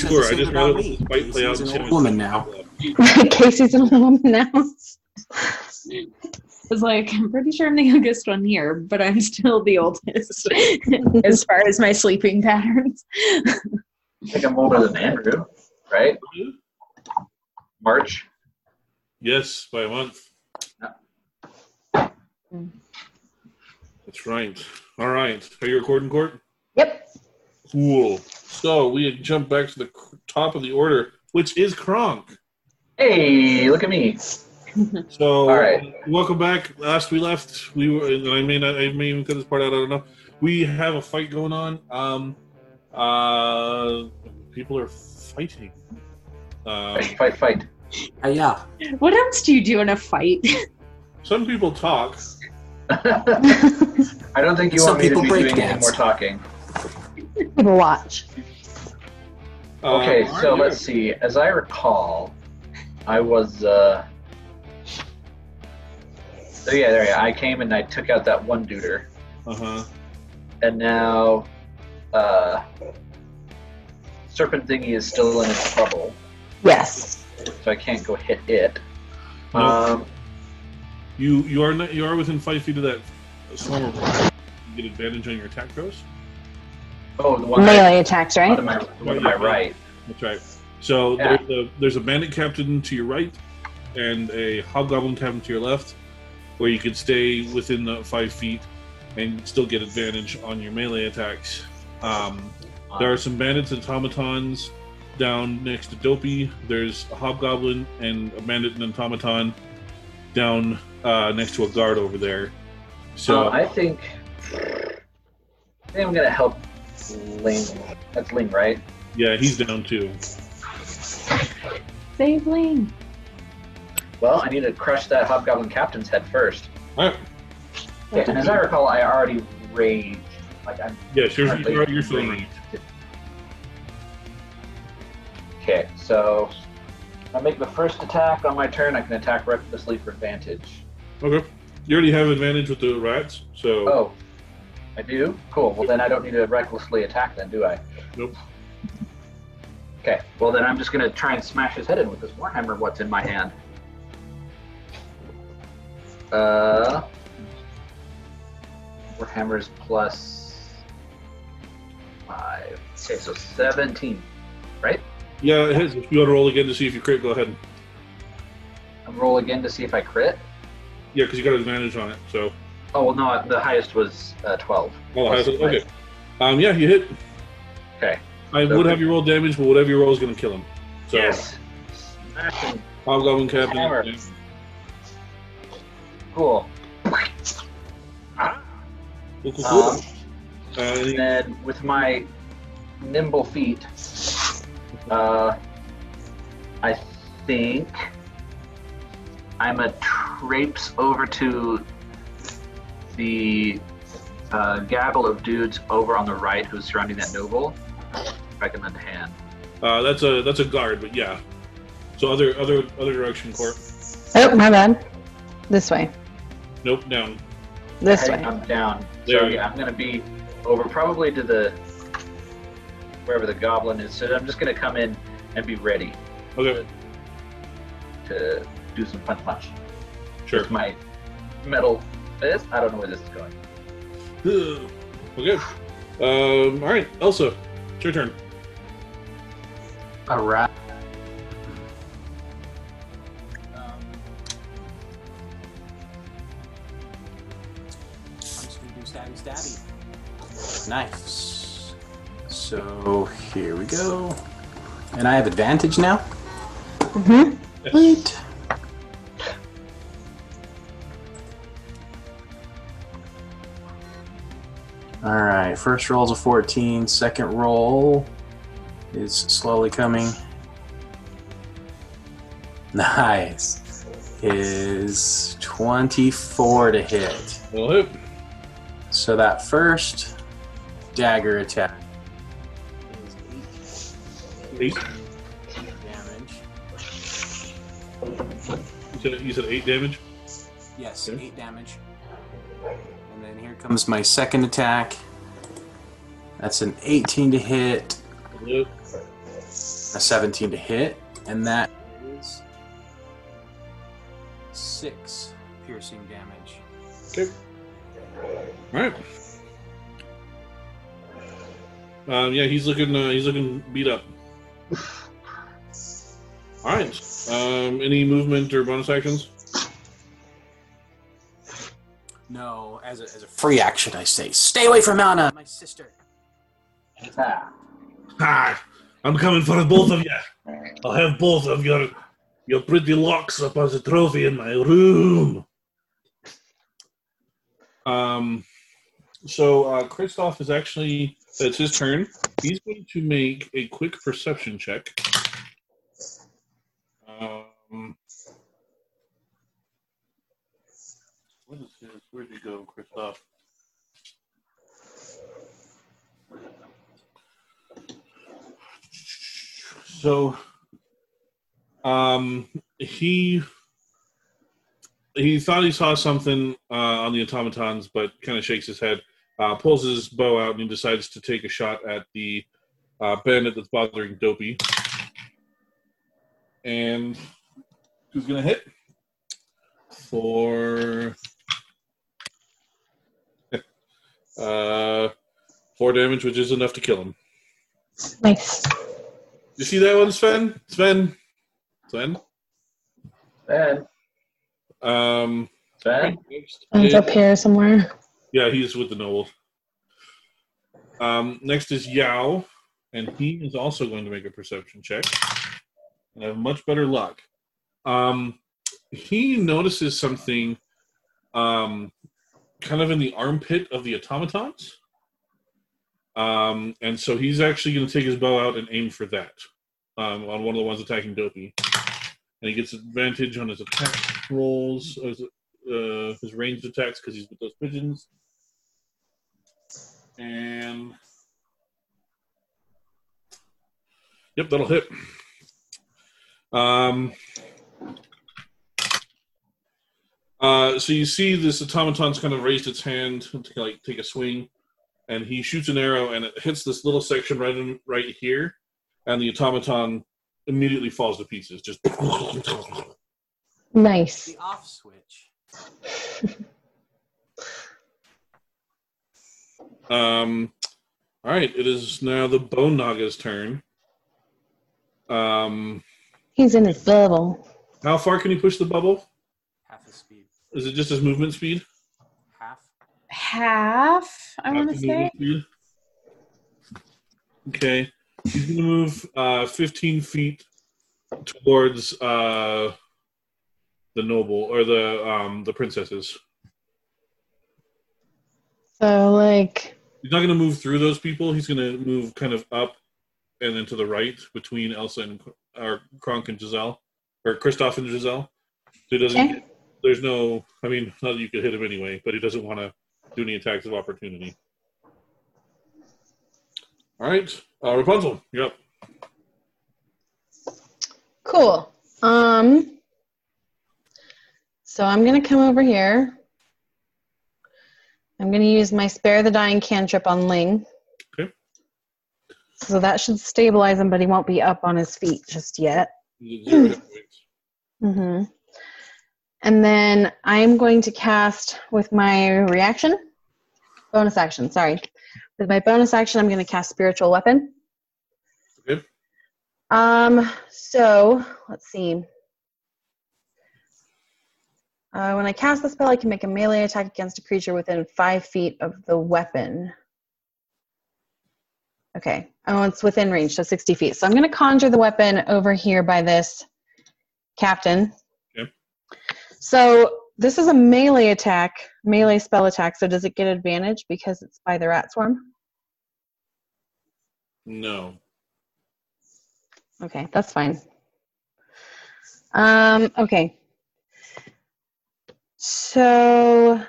But I'm so Well, you said I just about rather me. this fight play out. Casey's and an see old how woman now. Casey's a woman now. I was like, I'm pretty sure I'm the youngest one here, but I'm still the oldest as far as my sleeping patterns. I think I'm older than Andrew, right? March. Yes, by a month. That's right. All right. Are you recording, Court? Yep. Cool. So we jump back to the top of the order, which is Kronk. Hey, look at me. So, All right. welcome back. Last we left, we were. And I may not. I may even cut this part out. I don't know. We have a fight going on. Um, uh, people are fighting. Um, Fight, fight, fight. Uh, yeah. What else do you do in a fight? some people talk. I don't think you Some want me to be break doing any more talking. People watch. Uh, Okay, all so let's see. As I recall, I was. uh Oh yeah, there. Yeah, I came and I took out that one duder, Uh huh. and now uh Serpent Thingy is still in its trouble, Yes. so I can't go hit it. No. Um, You you are not, you are within five feet of that swarm of rats. You get advantage on your attack throws. Oh, the one Melee attacks, right? my, the one to my right. That's right. So Yeah. there's, a, there's a bandit captain to your right, and a hobgoblin captain to your left, where you can stay within the five feet and still get advantage on your melee attacks. Um, there are some bandits and automatons down next to Dopey. There's a hobgoblin and a bandit and automaton down uh, next to a guard over there. So So I think I think I'm gonna help Ling. That's Ling, right? yeah, he's down too. Save Ling. Well, I need to crush that Hobgoblin Captain's head first. All right. Okay, and as I recall, I already raged. Like I'm Yes, you're, you're, you're still in raged. Okay, so I make the first attack on my turn. I can attack recklessly for advantage. Okay. You already have advantage with the rats, so Oh, I do. Cool. Well, then I don't need to recklessly attack, then, do I? Nope. Okay. Well, then I'm just gonna try and smash his head in with this warhammer. What's in my hand? Uh, warhammers plus five. Okay, so seventeen. Right? yeah, it hits. If you want to roll again to see if you crit, go ahead. I'll roll again to see if I crit. Yeah, because you got advantage on it. So, Oh well, no, the highest was uh, twelve. oh, it? okay. Um, yeah, you hit. Okay. I would have you roll damage, but whatever you roll is going to kill him. So, Yes. Smashing. Hobgoblin Captain. Hammer. Cool. Cool, cool, cool. Um, Uh, and then with my nimble feet, uh, I think I'm a traipse over to the uh, gaggle of dudes over on the right who's surrounding that noble. If I can lend a hand. uh, that's a that's a guard, but yeah. So other other other direction, Court. Oh, my bad. This way. Nope, down. This Hey, way. I'm down. There So yeah, I'm gonna be over probably to the wherever the goblin is. So I'm just gonna come in and be ready Okay, to do some punch punch. sure. With my metal fist. I don't know where this is going. Okay. Um, all right, Elsa, it's your turn. Alright. I'm just gonna do stabby stabby. Nice. So here we go. And I have advantage now? hmm Yes. Sweet. Alright, first roll's a 14. Second roll is slowly coming. Nice. Is 24 to hit. That'll hit. So that first dagger attack is Eight. 8 damage. You said, you said eight damage. Yes, Okay. 8 damage. And then here comes my second attack. That's an 18 to hit Yep. A 17 to hit, and that is six piercing damage. Okay. All right. Um, yeah, he's looking. Uh, he's looking beat up. All right. Um, any movement or bonus actions? No, as a, as a free action, I say, stay away from Anna, my sister. Ah, I'm coming for both of you. I'll have both of your your pretty locks up as a trophy in my room. Um, so uh, is actually it's his turn. He's going to make a quick perception check. Um, what is his? Where'd he go, Kristoff? So, um, he he thought he saw something uh, on the automatons, but kind of shakes his head, uh, pulls his bow out, and decides to take a shot at the uh, bandit that's bothering Dopey. And who's gonna hit? For uh, four damage, which is enough to kill him. Nice. You see that one, Sven? Sven? Sven? Sven, Um, Sven, next One's is- up here somewhere. Yeah, he's with the nobles. Um, next is Yao, and he is also going to make a perception check. And have much better luck. Um, he notices something um, kind of in the armpit of the automatons. Um, and so he's actually going to take his bow out and aim for that um, on one of the ones attacking Dopey. And he gets advantage on his attack rolls, uh, his, uh, his ranged attacks because he's with those pigeons. And yep, that'll hit. Um, uh, so you see this automaton's kind of raised its hand to like take a swing, and he shoots an arrow, and it hits this little section right in, right here, and the automaton immediately falls to pieces. Just Nice. The off switch. Um, all right, it is now the Bone Naga's turn. Um, He's in his bubble. how far can he push the bubble? Half his speed. Is it just his movement speed? Half. Half, I want to say. Okay, he's gonna move uh, 15 feet towards uh, the noble or the um, the princesses. So like He's not gonna move through those people. He's gonna move kind of up and then to the right between Elsa and or Kronk and Giselle or Kristoff and Giselle. So he doesn't. Okay. There's no. I mean, not that you could hit him anyway, but he doesn't want to do any attacks of opportunity. All right, uh, Rapunzel, up. cool. Um so I'm gonna come over here. I'm gonna use my spare the dying cantrip on Ling. Okay. So that should stabilize him, but he won't be up on his feet just yet. Zero hit points. hmm And then I'm going to cast with my reaction, bonus action, sorry. With my bonus action, I'm going to cast Spiritual Weapon. Okay. Um, so, let's see. Uh, when I cast the spell, I can make a melee attack against a creature within five feet of the weapon. Okay. Oh, it's within range, so 60 feet. So I'm going to conjure the weapon over here by this captain. So this is a melee attack, melee spell attack. So does it get advantage because it's by the rat swarm? No. Okay, that's fine. Um, okay. So,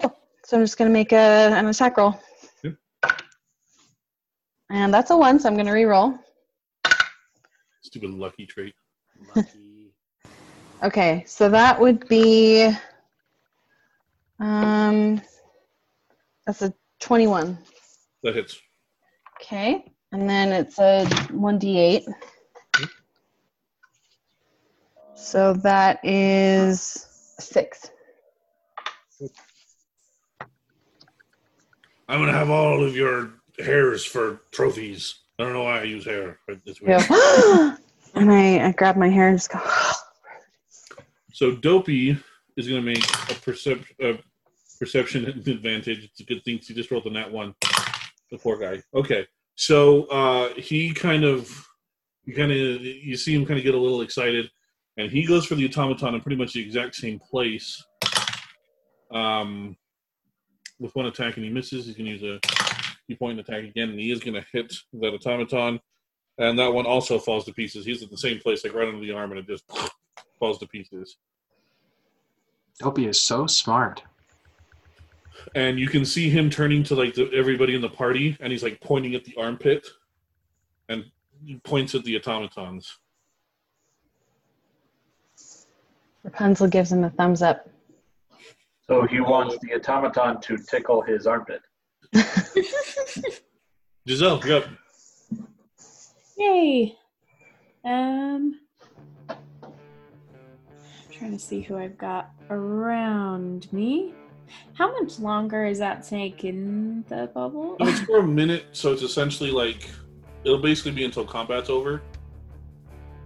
cool. so I'm just gonna make a, an attack roll. Yep. And that's a one, so I'm gonna re-roll. Stupid lucky trait. Lucky. Okay, so that would be, um, that's a 21. That hits. Okay. And then it's a 1d8. So that is six. I'm gonna have all of your hairs for trophies. I don't know why I use hair, but it's weird. Yeah. and I, I grab my hair and just go, So Dopey is going to make a, percep- a perception advantage. It's a good thing he just rolled on that one. The poor guy. Okay, so uh, he kind of, you kind of, you see him kind of get a little excited, and he goes for the automaton in pretty much the exact same place. Um, with one attack and he misses, he's going to use a key point attack again, and he is going to hit that automaton, and that one also falls to pieces. He's at the same place, like right under the arm, and it just falls to pieces. Dopey is so smart. and you can see him turning to like the, everybody in the party, and he's like pointing at the armpit, and he points at the automatons. Rapunzel gives him a thumbs up. So he wants the automaton to tickle his armpit. Giselle, you're. Yay. Um I'm trying to see who I've got around me. How much longer is that snake in the bubble? It's for a minute, so it's essentially like it'll basically be until combat's over.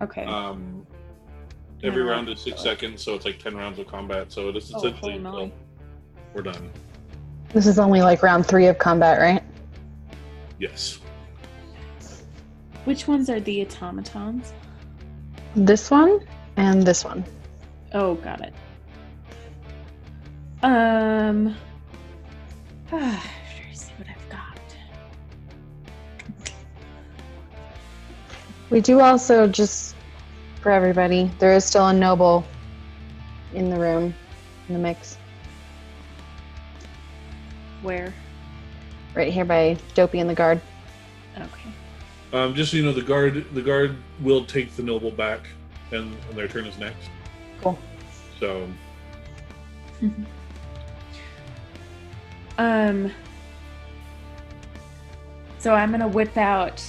Okay. Um, every Yeah. round is six seconds, so it's like ten rounds of combat. So it is Oh, essentially holy until we're done. This is only like round three of combat, right? Yes. Which ones are the automatons? This one and this one. Oh, got it. Um trying to see what I've got. We do also just for everybody, there is still a noble in the room, in the mix, Where? right here by Dopey and the guard. Okay. Um, just so you know, the guard the guard will take the noble back, and, and their turn is next. Cool. So Um. So I'm gonna whip out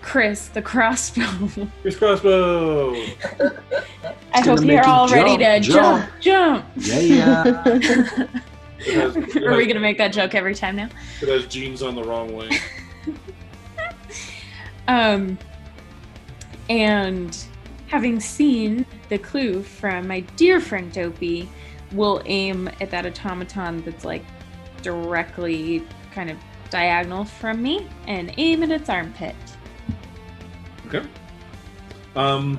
Chris the crossbow. Chris Crossbow. I hope you're you all ready to jump, jump, jump. Yeah, yeah. It has, it Are we gonna make that joke every time now? it has jeans on the wrong way. Um, and having seen the clue from my dear friend Dopey, we'll aim at that automaton that's like directly kind of diagonal from me and aim at its armpit. Okay. Um,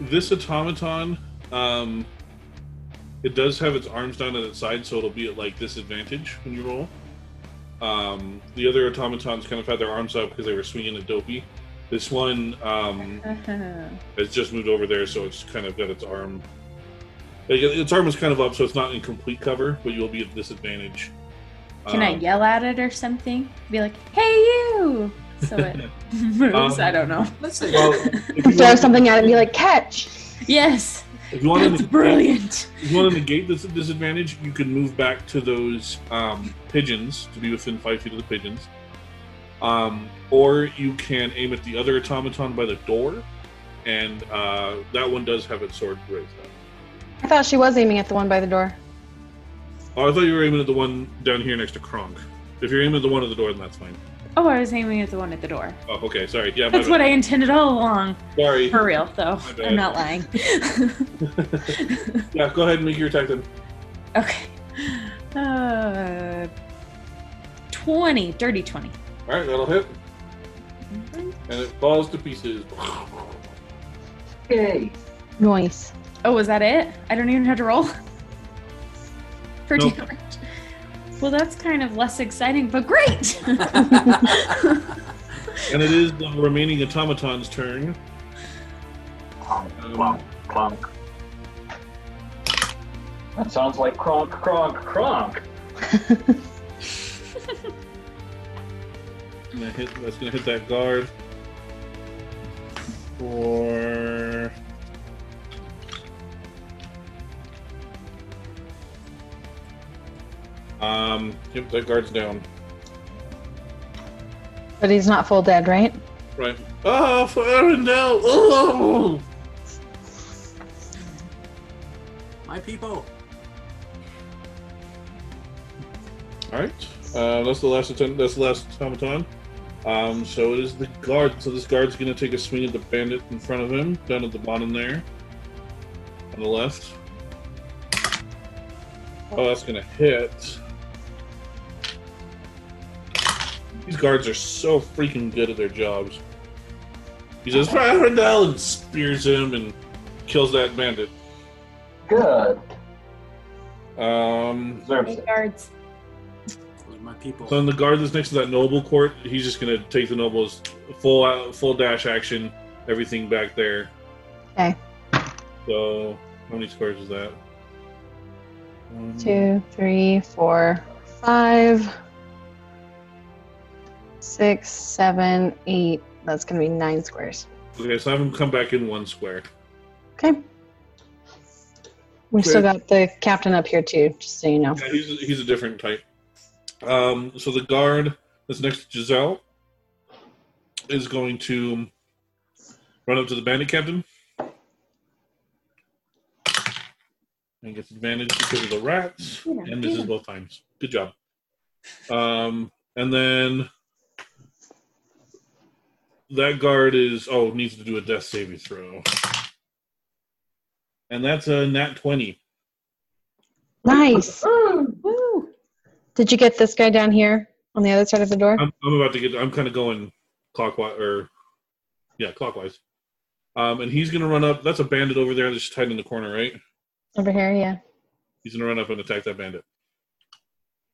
this automaton, um, it does have its arms down at its side, so it'll be at like disadvantage when you roll. Um, the other automatons kind of had their arms up because they were swinging at Dopey. This one um, has just moved over there, so it's kind of got its arm. Its arm is kind of up, so it's not in complete cover, but you'll be at disadvantage. Can I Um, yell at it or something? Be like, "Hey, you!" So it moves. Um, I don't know. Let's say Well, Throw want- something at it and be like, catch! Yes, if you want to that's brilliant. If you want to negate this disadvantage, you can move back to those um, pigeons to be within five feet of the pigeons. Um, or you can aim at the other automaton by the door, and uh, that one does have its sword raised up. I thought she was aiming at the one by the door. Oh, I thought you were aiming at the one down here next to Kronk. If you're aiming at the one at the door, then that's fine. Oh, I was aiming at the one at the door. Oh, okay, sorry. Yeah, That's bad. what I intended all along. Sorry. For real, though. I'm not lying. yeah, go ahead and make your attack then. okay. Uh, 20. Dirty 20. All right, that'll hit, mm-hmm. and it falls to pieces. Yay! Noise. Oh, was that it? I don't even have to roll? For Nope. damage. Well, that's kind of less exciting, but great! And it is the remaining automaton's turn. Clunk, clunk, clunk. That sounds like cronk, cronk, cronk. Gonna hit, that's gonna hit that guard for um yep that guard's down But he's not full dead, right? Right. Oh, for Arendelle! Oh! My people. All right. Uh, that's the last attempt. That's the last automaton. Um, so it is the guard. So this guard's going to take a swing at the bandit in front of him, down at the bottom there, on the left. Oh, that's going to hit. These guards are so freaking good at their jobs. He says, "For Arendelle," and spears him and kills that bandit. Good. Um, Deserves Eight guards. Those people. So then the guard that's next to that noble court, he's just gonna take the noble's full out, full dash action, everything back there. Okay. So how many squares is that? One, Two, three, four, five, six, seven, eight. That's gonna be nine squares. Okay, so have him come back in one square. Okay. We still got the captain up here too, just so you know. Yeah, he's he's a different type. Um, so the guard that's next to Giselle is going to run up to the bandit captain and gets advantage because of the rats Yeah, and misses yeah. both times. Good job. Um, and then that guard is oh needs to do a death saving throw, and that's a nat twenty. Nice. Woo! Did you get this guy down here on the other side of the door? I'm, I'm about to get. I'm kind of going clockwise, or yeah, clockwise. Um, and he's gonna run up. That's a bandit over there that's tied in the corner, right? Over here, yeah. He's gonna run up and attack that bandit.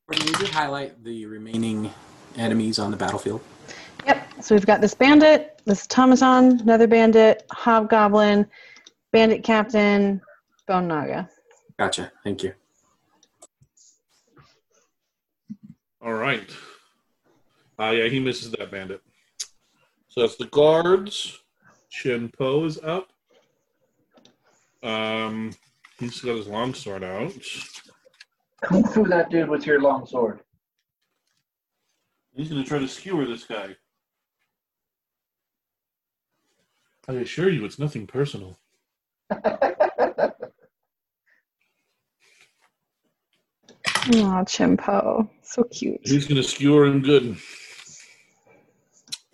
Courtney, you did highlight the remaining enemies on the battlefield. Yep. So we've got this bandit, this automaton, another bandit, hobgoblin, bandit captain, bone naga. Gotcha. Thank you. All right. Uh, yeah, he misses that bandit. So that's the guards. Chien-Po is up. Um, he's got his long sword out. Come through that dude with your long sword. He's gonna try to skewer this guy. I assure you, it's nothing personal. Oh, Chimpo. So cute. He's gonna skewer him good.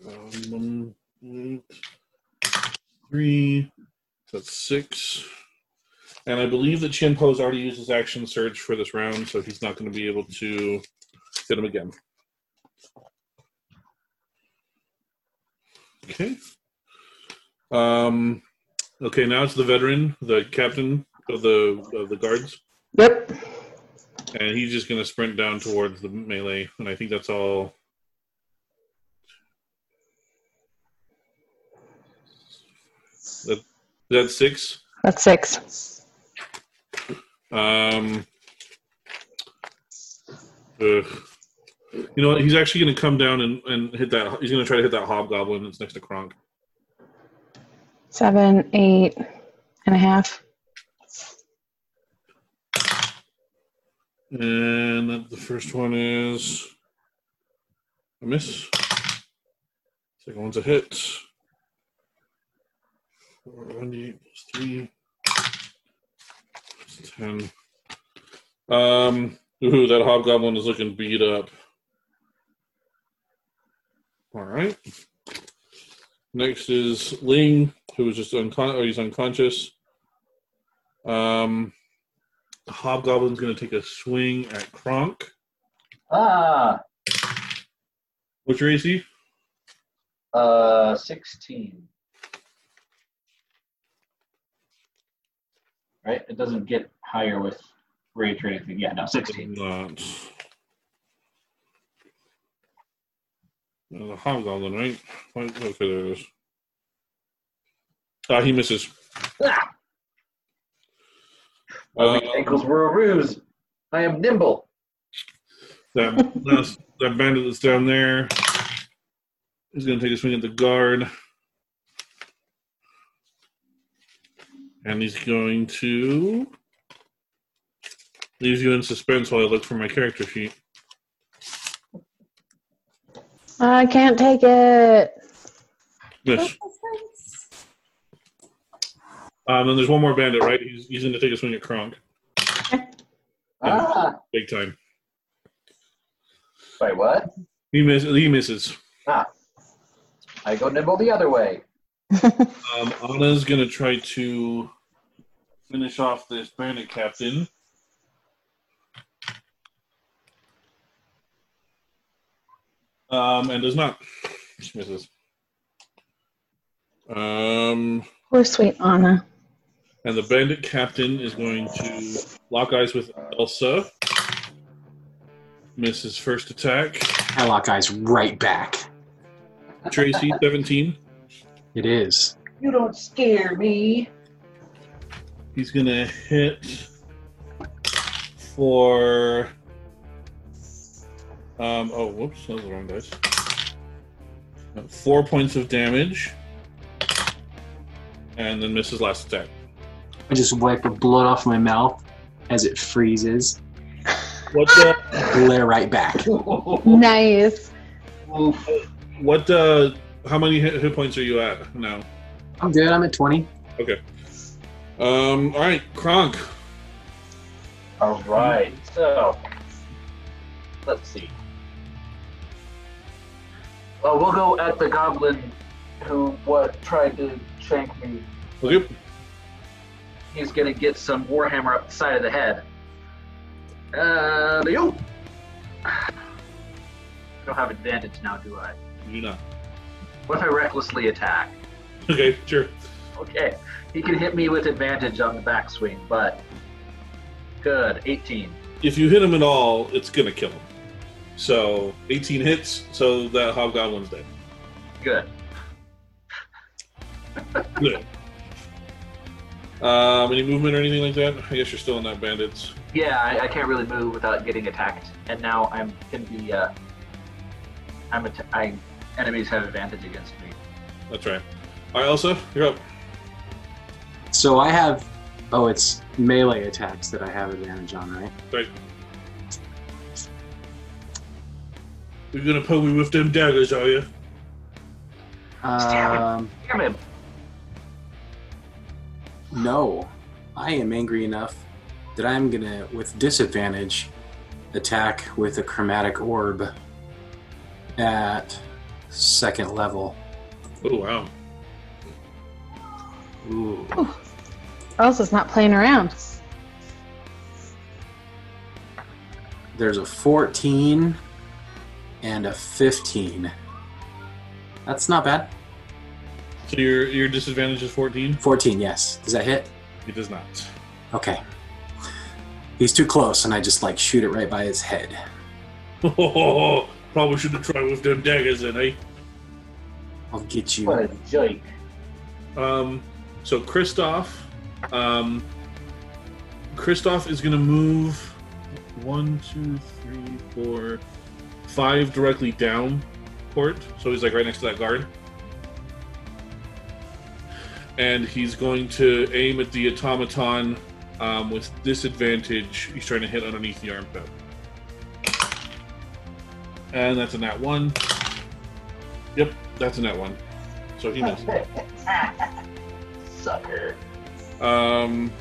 Um, one, three. That's six. And I believe that Chien-Po's already used his action surge for this round, so he's not going to be able to hit him again. Okay. Um. Okay, now it's the veteran, the captain of the of the guards. Yep. And he's just going to sprint down towards the melee, and I think that's all. That, that's six. That's six. Um, ugh. You know what? He's actually going to come down and, and hit that. He's going to try to hit that hobgoblin that's next to Kronk. Seven, eight and a half. And the first one is a miss. Second one's a hit. Four, 1d8 plus three. That's ten. Um, ooh, that hobgoblin is looking beat up. All right. Next is Ling, who is just uncon- he's unconscious. Um, hobgoblin's going to take a swing at Kronk. Ah, What's your AC? uh, 16. Right? It doesn't get higher with rage or anything. Yeah, no, 16. Not. The hobgoblin, right? Okay, there it is. Ah, he misses. Ah, my weak ankles were a ruse. I am nimble. that, that's, that bandit that's down there is going to take a swing at the guard. And he's going to leaves you in suspense while I look for my character sheet. I can't take it. Miss. Um, then there's one more bandit, right? He's, he's going to take a swing at Kronk. Ah, Big time. wait, what? He, miss, he misses. Ah, I go nimble the other way. Um, Anna's going to try to finish off this bandit captain. Um, and does not. She misses. Um, Poor sweet Anna. And the bandit captain is going to lock eyes with Elsa. Miss his first attack. I lock eyes right back. Tracy, 17. It is. You don't scare me. He's gonna hit for. Um, oh, whoops, that was the wrong dice. Uh, Four points of damage, and then misses last attack. I just wipe the blood off my mouth as it freezes. What the? Glare right back. Nice. Oof. What uh? How many hit, hit points are you at now? I'm good. I'm at 20. Okay. Um. All right, Kronk. All right. So, let's see. Well, we'll go at the goblin who what tried to shank me. Okay. He's gonna get some warhammer up the side of the head. Uh, yo. I don't have advantage now, do I? You do not. What if I recklessly attack? Okay, sure. Okay, he can hit me with advantage on the backswing, but good, 18. If you hit him at all, it's gonna kill him. So 18 hits, so that hobgoblin's dead. Good. Good. Um, any movement or anything like that? I guess you're still in that bandits. Yeah, I, I can't really move without getting attacked, and now I'm gonna be. Uh, I'm att- I enemies have advantage against me. That's right. All right, Elsa, you're up. So I have. Oh, it's melee attacks that I have advantage on, right? Right. You're gonna poke me with them daggers, are you? Stab him. Um, Damn him! No. I am angry enough that I'm gonna, with disadvantage, attack with a chromatic orb at second level. Oh wow. Ooh. Elsa's not playing around. There's a 14 and a 15. That's not bad. So your your disadvantage is 14. 14, yes. Does that hit? It does not. Okay. He's too close, and I just like shoot it right by his head. Probably should have tried with them daggers then, eh? I'll get you. What a joke! Um, so Kristoff, um, Kristoff is going to move one, two, three, four, five directly down port. So he's like right next to that guard. And he's going to aim at the automaton um, with disadvantage. He's trying to hit underneath the armpit. And that's a nat one. Yep, that's a nat one. So he missed. Sucker. Um,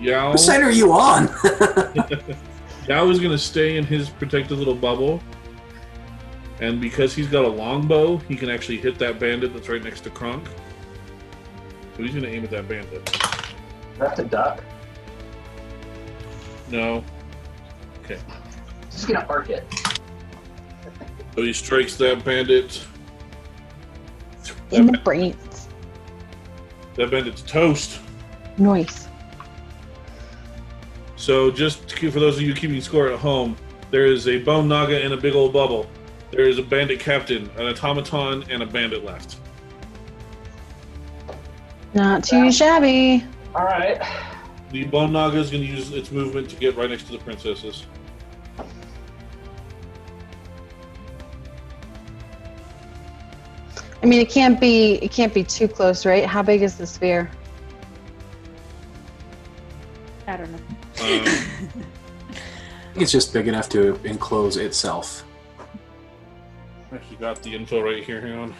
Yao, Whose side are you on? Yao is going to stay in his protected little bubble. And because he's got a longbow, he can actually hit that bandit that's right next to Kronk. So he's going to aim at that bandit. That's a duck. No. Okay. Just gonna arc it. So he strikes that bandit. That, In the ba- brains. that bandit's toast. Noise. So just to- for those of you keeping score at home, there is a bone naga in a big old bubble. There is a bandit captain, an automaton, and a bandit left. Not too shabby. All right. The bone naga is going to use its movement to get right next to the princesses. I mean, it can't be. It can't be too close, right? How big is the sphere? I don't know. Um, it's just big enough to enclose itself. I actually, got the info right here. Hang on.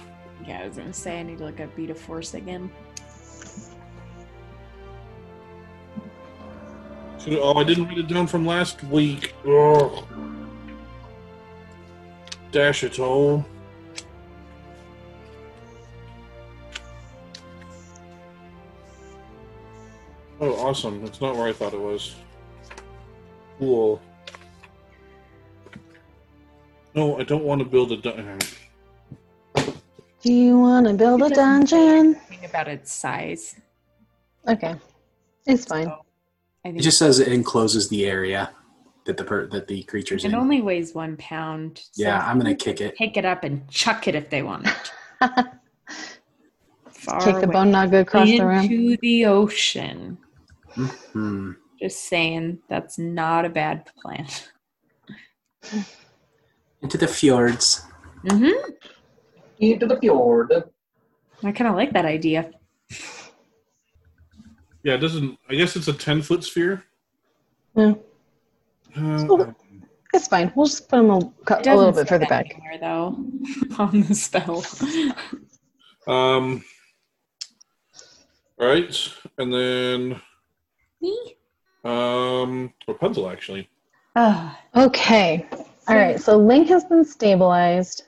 Yeah, I was gonna say I need to look up Beta Force again. Should've- Oh, I didn't write it down from last week. Oh. Dash it all. Oh, awesome. That's not where I thought it was. Cool. No, I don't want to build a dungeon. Do you want to build a It doesn't say dungeon? anything about its size. Okay, it's fine. So, I It think just says it encloses the area that the per- that the creature's it in. only weighs one pound. so yeah, I'm gonna kick it. pick it up and chuck it if they want it. Take Kick the bone naga across the room. into the ocean. Hmm. Just saying, that's not a bad plan. Into the fjords. hmm Into the fjord. I kind of like that idea. Yeah, it doesn't. I guess it's a 10 foot sphere. Yeah, Uh, So- it's fine. We'll just put them a, a little bit further back. anywhere, though, on the spell. Um. All right, and then Me? um Rapunzel actually. Ah, Okay. All right. So Ling has been stabilized.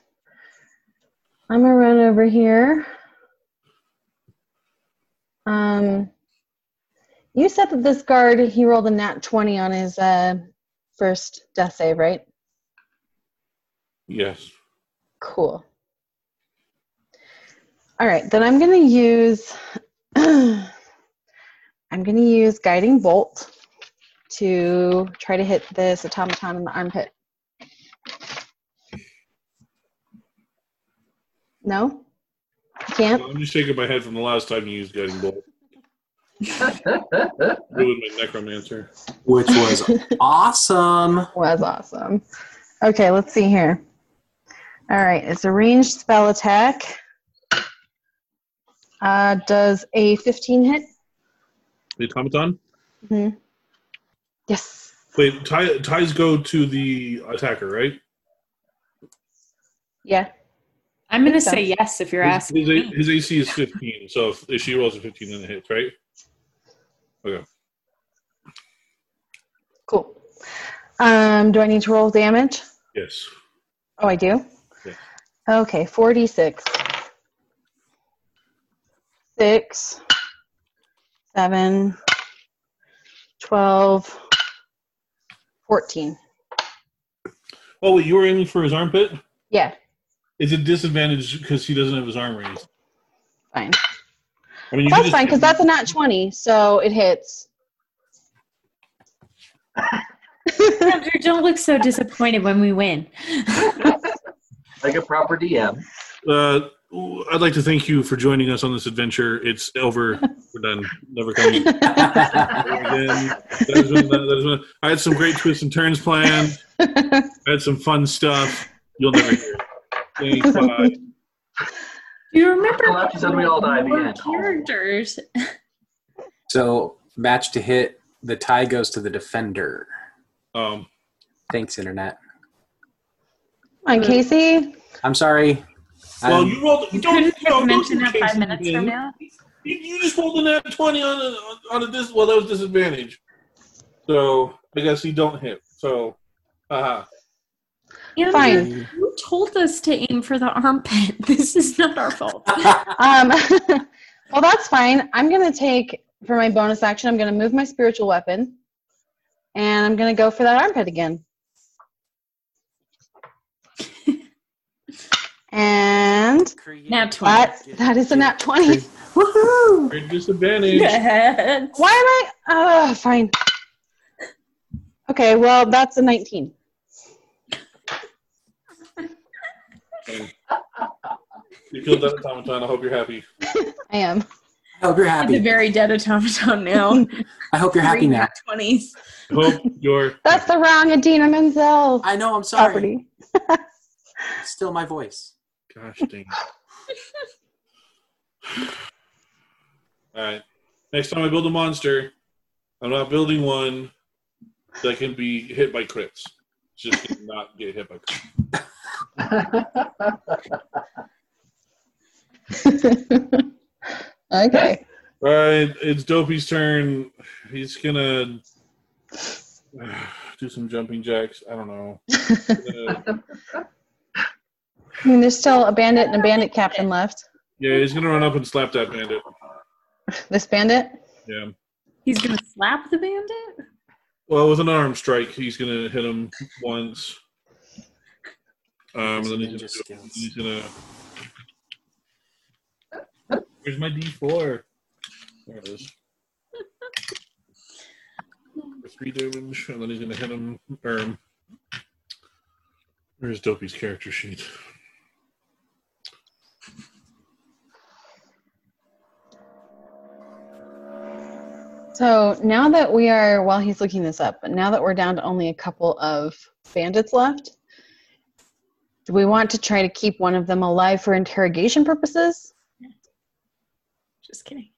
I'm gonna run over here. Um, you said that this guard he rolled a nat 20 on his uh, first death save, right? Yes. Cool. All right, then I'm going to use I'm going to use guiding bolt to try to hit this automaton in the armpit. No? Can't? I'm just shaking my head from the last time you used guiding bolt. Ruined my necromancer. Which was awesome. Was awesome. Okay, let's see here. All right, it's a ranged spell attack. Uh, does a 15 hit? The automaton. hmm Yes. Wait, tie, ties go to the attacker, right? Yeah. I'm gonna say yes if you're His, asking. his, me. his AC is 15, so if, if she rolls a 15, then it hits, right? Okay. Cool. Um, do I need to roll damage? Yes. Oh, I do? Yeah. Okay, 46. 6, 7, 12, 14. Oh, wait, you were aiming for his armpit? Yeah, Is it disadvantage because he doesn't have his arm raised? fine. I mean, you That's can fine because that's a nat 20, so it hits. Andrew, don't look so disappointed when we win. like a proper DM. Uh, I'd like to thank you for joining us on this adventure. It's over. We're done. Never coming again. That has been- that has been- I had some great twists and turns planned. I had some fun stuff. You'll never hear. Thanks. Bye. Do you remember Well, after said we all die, the more end. characters? So match to hit. The tie goes to the defender. Um, Thanks, internet. Come on, Casey. I'm sorry. well, I'm- you rolled. You don't- couldn't no, have don't mentioned that five minutes again. from now. You, you just rolled a nat 20 on a, on a dis. Well, that was disadvantage. So I guess you don't hit. So, haha. Andrew, Fine. You told us to aim for the armpit. This is not our fault. Um, well, that's fine. I'm going to take, for my bonus action, I'm going to move my spiritual weapon. And I'm going to go for that armpit again. and Now 20. that, that is a nat 20. Woohoo! Great disadvantage. Yes. Why am I? Oh, fine. Okay, well, that's a 19. You killed that automaton. I hope you're happy. I am. I hope you're It's a happy. very dead automaton now. I hope you're happy now. Twenties. I hope you're. That's the wrong Idina Menzel I know. I'm sorry. property. Still my voice. Gosh dang. All right. Next time I build a monster, I'm not building one that can be hit by crits. Just not get hit by crits. okay. All right, it's Dopey's turn. He's gonna do some jumping jacks. I don't know. Uh, I mean, there's still a bandit and a bandit captain left. yeah, he's gonna run up and slap that bandit. This bandit? Yeah. He's gonna slap the bandit. Well, with an arm strike, he's gonna hit him once. Um, and then he's gonna, Ninja do, skills. he's gonna. Where's my D four? There it is. For three damage, and then he's gonna hit him. Or where's Dopey's character sheet? So now that we are, while he's looking this up, but now that we're down to only a couple of bandits left, do we want to try to keep one of them alive for interrogation purposes? Just kidding.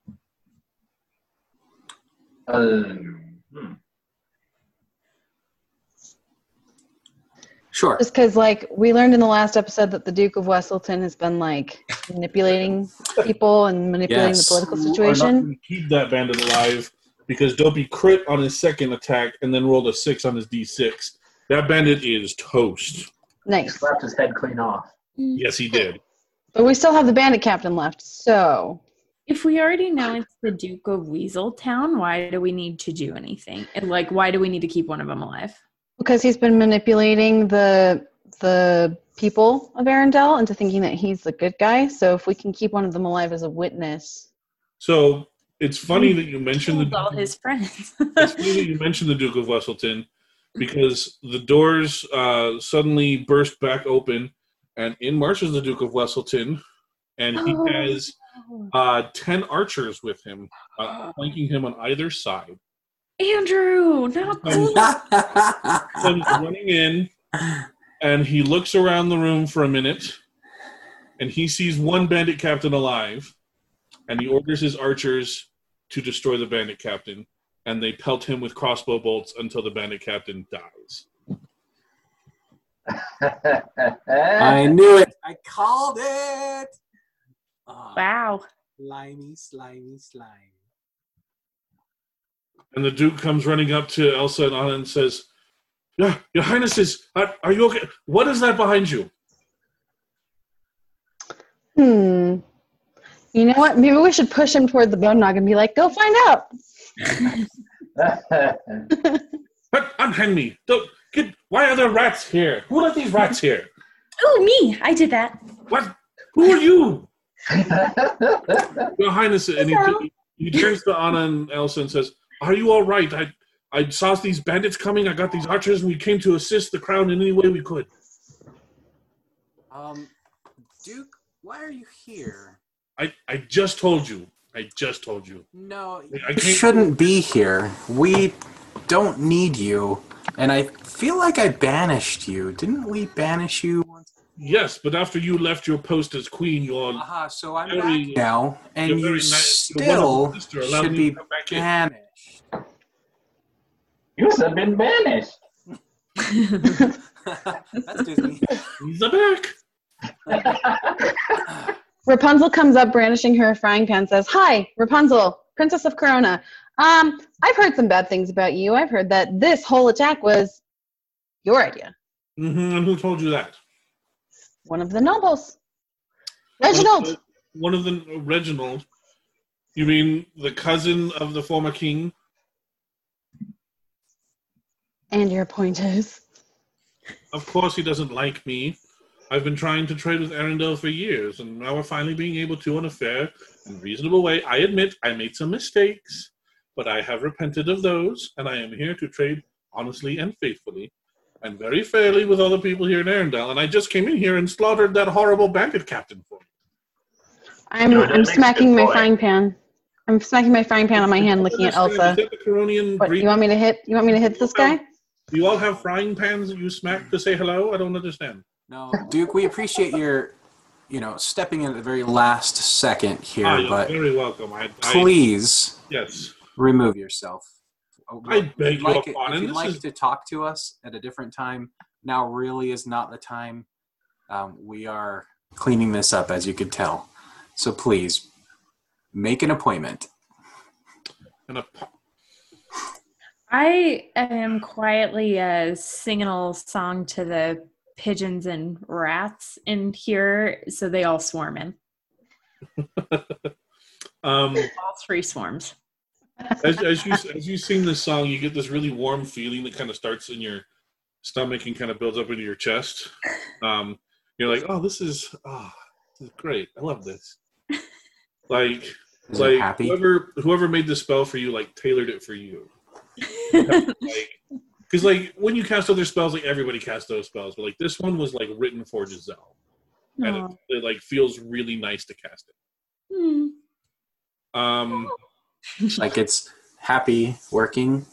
Uh, hmm. Sure. Just because, like, we learned in the last episode that the Duke of Wesselton has been, like, manipulating people and manipulating Yes. the political You are not situation. gonna keep that bandit alive because Dopey crit on his second attack and then rolled a six on his D6. That bandit is toast. Nice. slapped his head clean off. Mm. Yes, he did. But we still have the bandit captain left, so. If we already know it's the Duke of Weasel Town, why do we need to do anything? And like, why do we need to keep one of them alive? Because he's been manipulating the the people of Arendelle into thinking that he's the good guy. So if we can keep one of them alive as a witness, So it's funny that you mentioned Killed the all his friends. it's funny that you mentioned the Duke of Wesselton because the doors uh, suddenly burst back open, and in marches the Duke of Wesselton, and he Oh. has uh, ten archers with him, uh, flanking him on either side. Andrew, not cool. Comes running in, and he looks around the room for a minute, and he sees one bandit captain alive, and he orders his archers to destroy the bandit captain, and they pelt him with crossbow bolts until the bandit captain dies. I knew it. I called it. Ah, Wow. slimy, slimy, slime. And the Duke comes running up to Elsa and Anna and says, "Yeah, Your Highnesses, are, are you okay? What is that behind you?" hmm. You know what? Maybe we should push him toward the bone naga and be like, "Go find out." But unhand me! Don't get. Why are there rats here? Who let these rats here? Oh, me. I did that. What? Who are you? Your Highness, and he, he turns to Anna and Elsa and says, "Are you all right? I, I saw these bandits coming. I got these archers, and we came to assist the crown in any way we could." Um, Duke, why are you here? I, I just told you. I just told you. No, I you shouldn't be here. We don't need you. And I feel like I banished you. Didn't we banish you once? Yes, but after you left your post as queen, you all Aha, so I'm Very- back now, and you're nice. Still sister should be to come back in. banished. you have been banished. That's Disney. He's back. Rapunzel comes up brandishing her frying pan, says, Hi, Rapunzel, Princess of Corona. Um, I've heard some bad things about you. I've heard that this whole attack was your idea. Mm-hmm. And who told you that? One of the nobles. Reginald. One of the Reginald. You mean the cousin of the former king? And your point is? Of course, he doesn't like me. I've been trying to trade with Arendelle for years, and now we're finally being able to in a fair and reasonable way. I admit I made some mistakes, but I have repented of those, and I am here to trade honestly and faithfully, and very fairly with other people here in Arendelle. And I just came in here and slaughtered that horrible bandit captain for you. I'm, No, I'm smacking my point. frying pan. I'm smacking my frying pan on my hand, looking at Elsa. the What, you want me to hit? You want me to hit this guy? Do you all have frying pans that you smack to say hello? I don't understand. No, Duke, we appreciate your, you know, stepping in at the very last second here, Ah, you're but very welcome. I, I please yes. remove yourself. Oh, I if beg you'd your like, it- pardon, If you'd this like is- to talk to us at a different time, now really is not the time. Um, we are cleaning this up, as you could tell. So please make an appointment. And a, I am quietly uh, singing a little song to the pigeons and rats in here, so they all swarm in. um, All three swarms. as, as you as you sing this song, you get this really warm feeling that kind of starts in your stomach and kind of builds up into your chest. Um, you're like, oh, this is oh, this is great. I love this. Like, Is like happy? whoever whoever made this spell for you, like tailored it for you. like, because like when you cast other spells, like everybody casts those spells, but like this one was like written for Giselle, and it, it like feels really nice to cast it. Hmm. Um, Like it's happy working,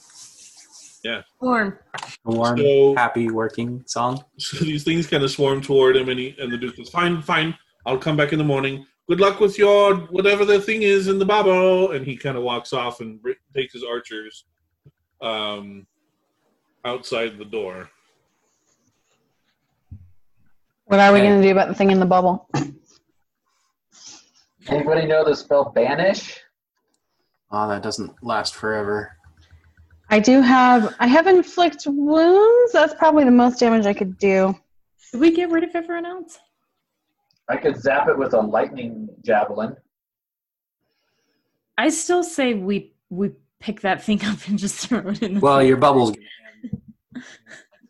Swarm. a warm, So- happy working song. So these things kind of swarm toward him, and he and the Duke goes, "Fine, fine, I'll come back in the morning. Good luck with your whatever the thing is in the bubble." And he kind of walks off and takes his archers um, outside the door. What are we going to do about the thing in the bubble? Anybody know the spell banish? Oh, that doesn't last forever. I do have. I have inflict wounds. That's probably the most damage I could do. Did we get rid of everyone else? I could zap it with a lightning javelin. I still say we we pick that thing up and just throw it in. The Well, your bubbles.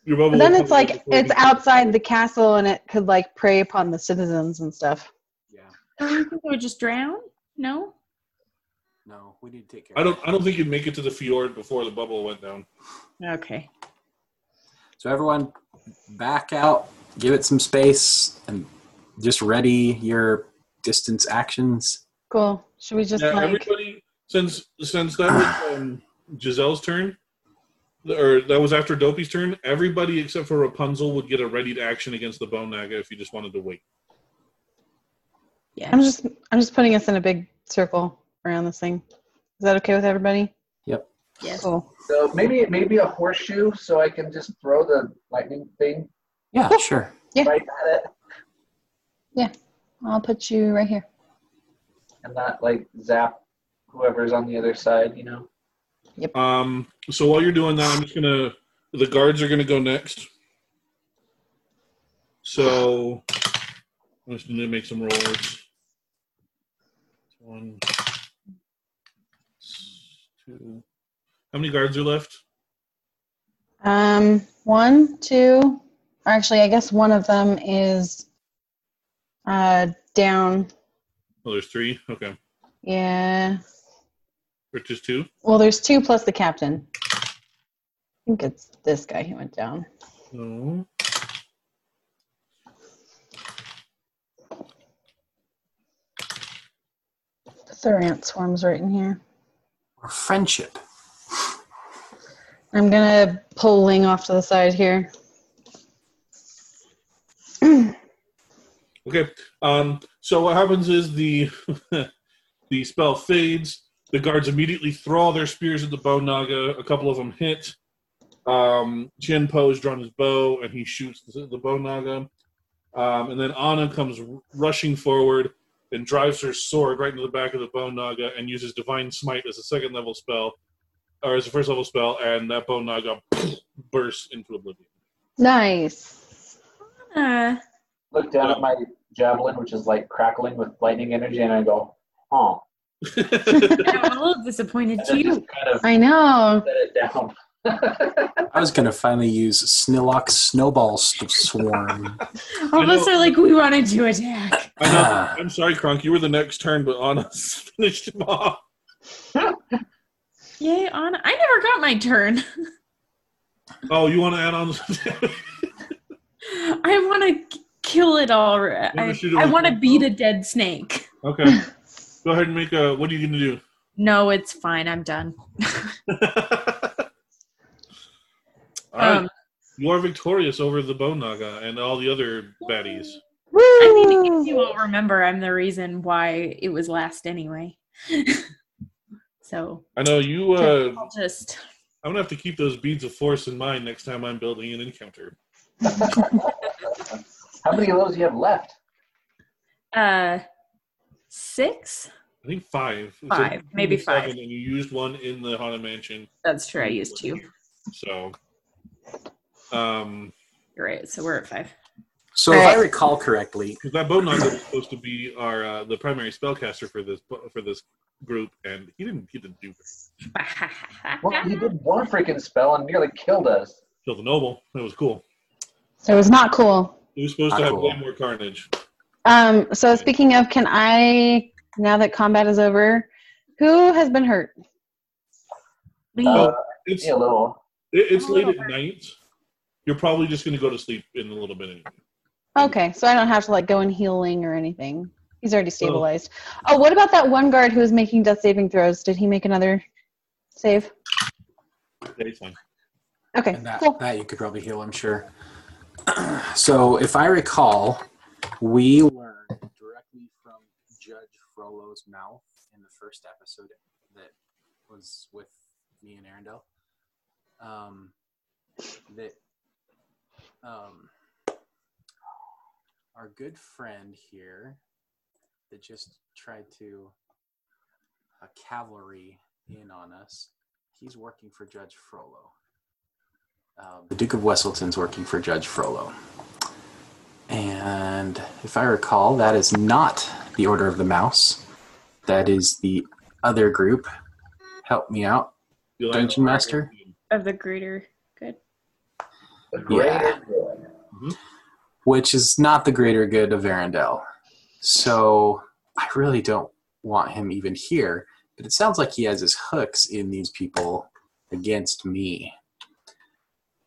Your bubble But then it's like it's you- outside the castle, and it could like prey upon the citizens and stuff. Yeah. Oh, you think it would just drown? No. No, we need to take care. I don't. I don't think you'd make it to the fjord before the bubble went down. Okay. So everyone, back out, give it some space, and just ready your distance actions. Cool. Should we just Yeah, like? everybody. Since since that was um, Giselle's turn, or that was after Dopey's turn, everybody except for Rapunzel would get a ready to action against the Bone Naga if you just wanted to wait. Yeah. I'm just. I'm just putting us in a big circle around this thing. Is that okay with everybody? Yep. Yes. Cool. So maybe maybe a horseshoe so I can just throw the lightning thing Yeah, sure. Yeah. right at it Yeah, I'll put you right here. and not like zap whoever's on the other side, you know. Um, so while you're doing that, I'm just gonna. The guards are gonna go next. So I'm just gonna make some rolls. One, two. How many guards are left? Um, one, two. Or actually, I guess one of them is uh down. Oh, there's three. Okay, Yeah. Or is two. Well, there's two plus the captain. I think it's this guy who went down. No. The Thurant swarms right in here. Or friendship. I'm gonna pull Ling off to the side here. Okay. Um, so what happens is the the spell fades. The guards immediately throw their spears at the bone naga. A couple of them hit. Um, Chien-Po has drawn his bow and he shoots the, the bone naga. Um, and then Anna comes r- rushing forward and drives her sword right into the back of the bone naga and uses divine smite as a second level spell, or as a first level spell, and that bone naga bursts into oblivion. Nice. Uh, Look down at my javelin, which is like crackling with lightning energy, and I go, "Oh." I'm a little disappointed too. kind of I know. set it down. I was gonna finally use Snilloc's snowball st- swarm. All of us are like, we wanted to attack. I know. Ah. I'm sorry, Kronk. You were the next turn, but Anna finished him off. Yay, Anna. I never got my turn. Oh, you want to add on? something? I want to kill it all. I, wanna I want to beat a dead snake. okay. Go ahead and make a. What are you going to do? No, it's fine. I'm done. do? All right. Um, you are victorious over the Bone Naga and all the other baddies. I mean, if Woo! you all remember, I'm the reason why it was last anyway. so I know you. Uh, I'll just. I'm gonna have to keep those beads of force in mind next time I'm building an encounter. How How many of those do you have left? Uh, six. I think five. It's Five, maybe seven, five. And you used one in the haunted mansion. That's true. I used two. So, um, You're right. So we're at five. So if I recall correctly, because that bone naga was supposed to be our uh, the primary spellcaster for this for this group, and he didn't he didn't do it. Well, he did one freaking spell and nearly killed us. Killed the noble. It was cool. So it was not cool. He was supposed to have cool. way more carnage. Um, so speaking of, can I now that combat is over, who has been hurt? Uh, It's yeah, a little. it, it's late at night. You're probably just going to go to sleep in a little bit. Anyway. Okay, so I don't have to like go in healing or anything. He's already stabilized. Oh, what about that one guard who was making death saving throws? Did he make another save? Yeah, he's fine. Okay, and that, cool. that you could probably heal, I'm sure. so if I recall, we learned directly from Judge Frollo's mouth in the first episode that was with me and Arendelle um, that um, our good friend here that just tried to uh, cavalry in on us, he's working for Judge Frollo. Um, the Duke of Wesselton's working for Judge Frollo. And if I recall, that is not the Order of the Mouse. That is the other group. Help me out. You'll Dungeon Master? Of the greater good. The greater Yeah. good. Mm-hmm. which is not the greater good of Arendelle. So I really don't want him even here. But it sounds like he has his hooks in these people against me.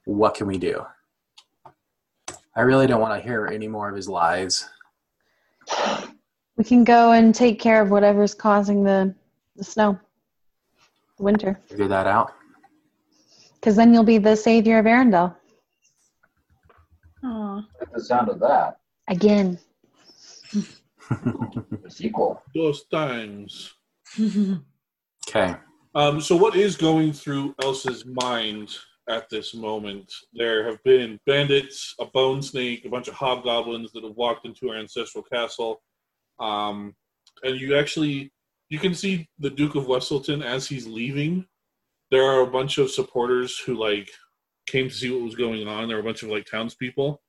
What can we do? I really don't want to hear any more of his lies. We can go and take care of whatever's causing the, the snow, the winter. Figure that out. Because then you'll be the savior of Arendelle Aw. Like the sound of that. again. The sequel. Those times. okay. Um, so, what is going through Elsa's mind at this moment? There have been bandits, a bone snake, a bunch of hobgoblins that have walked into our ancestral castle, um, and you actually you can see the Duke of Wesselton as he's leaving. There are a bunch of supporters who like came to see what was going on. There are a bunch of like townspeople,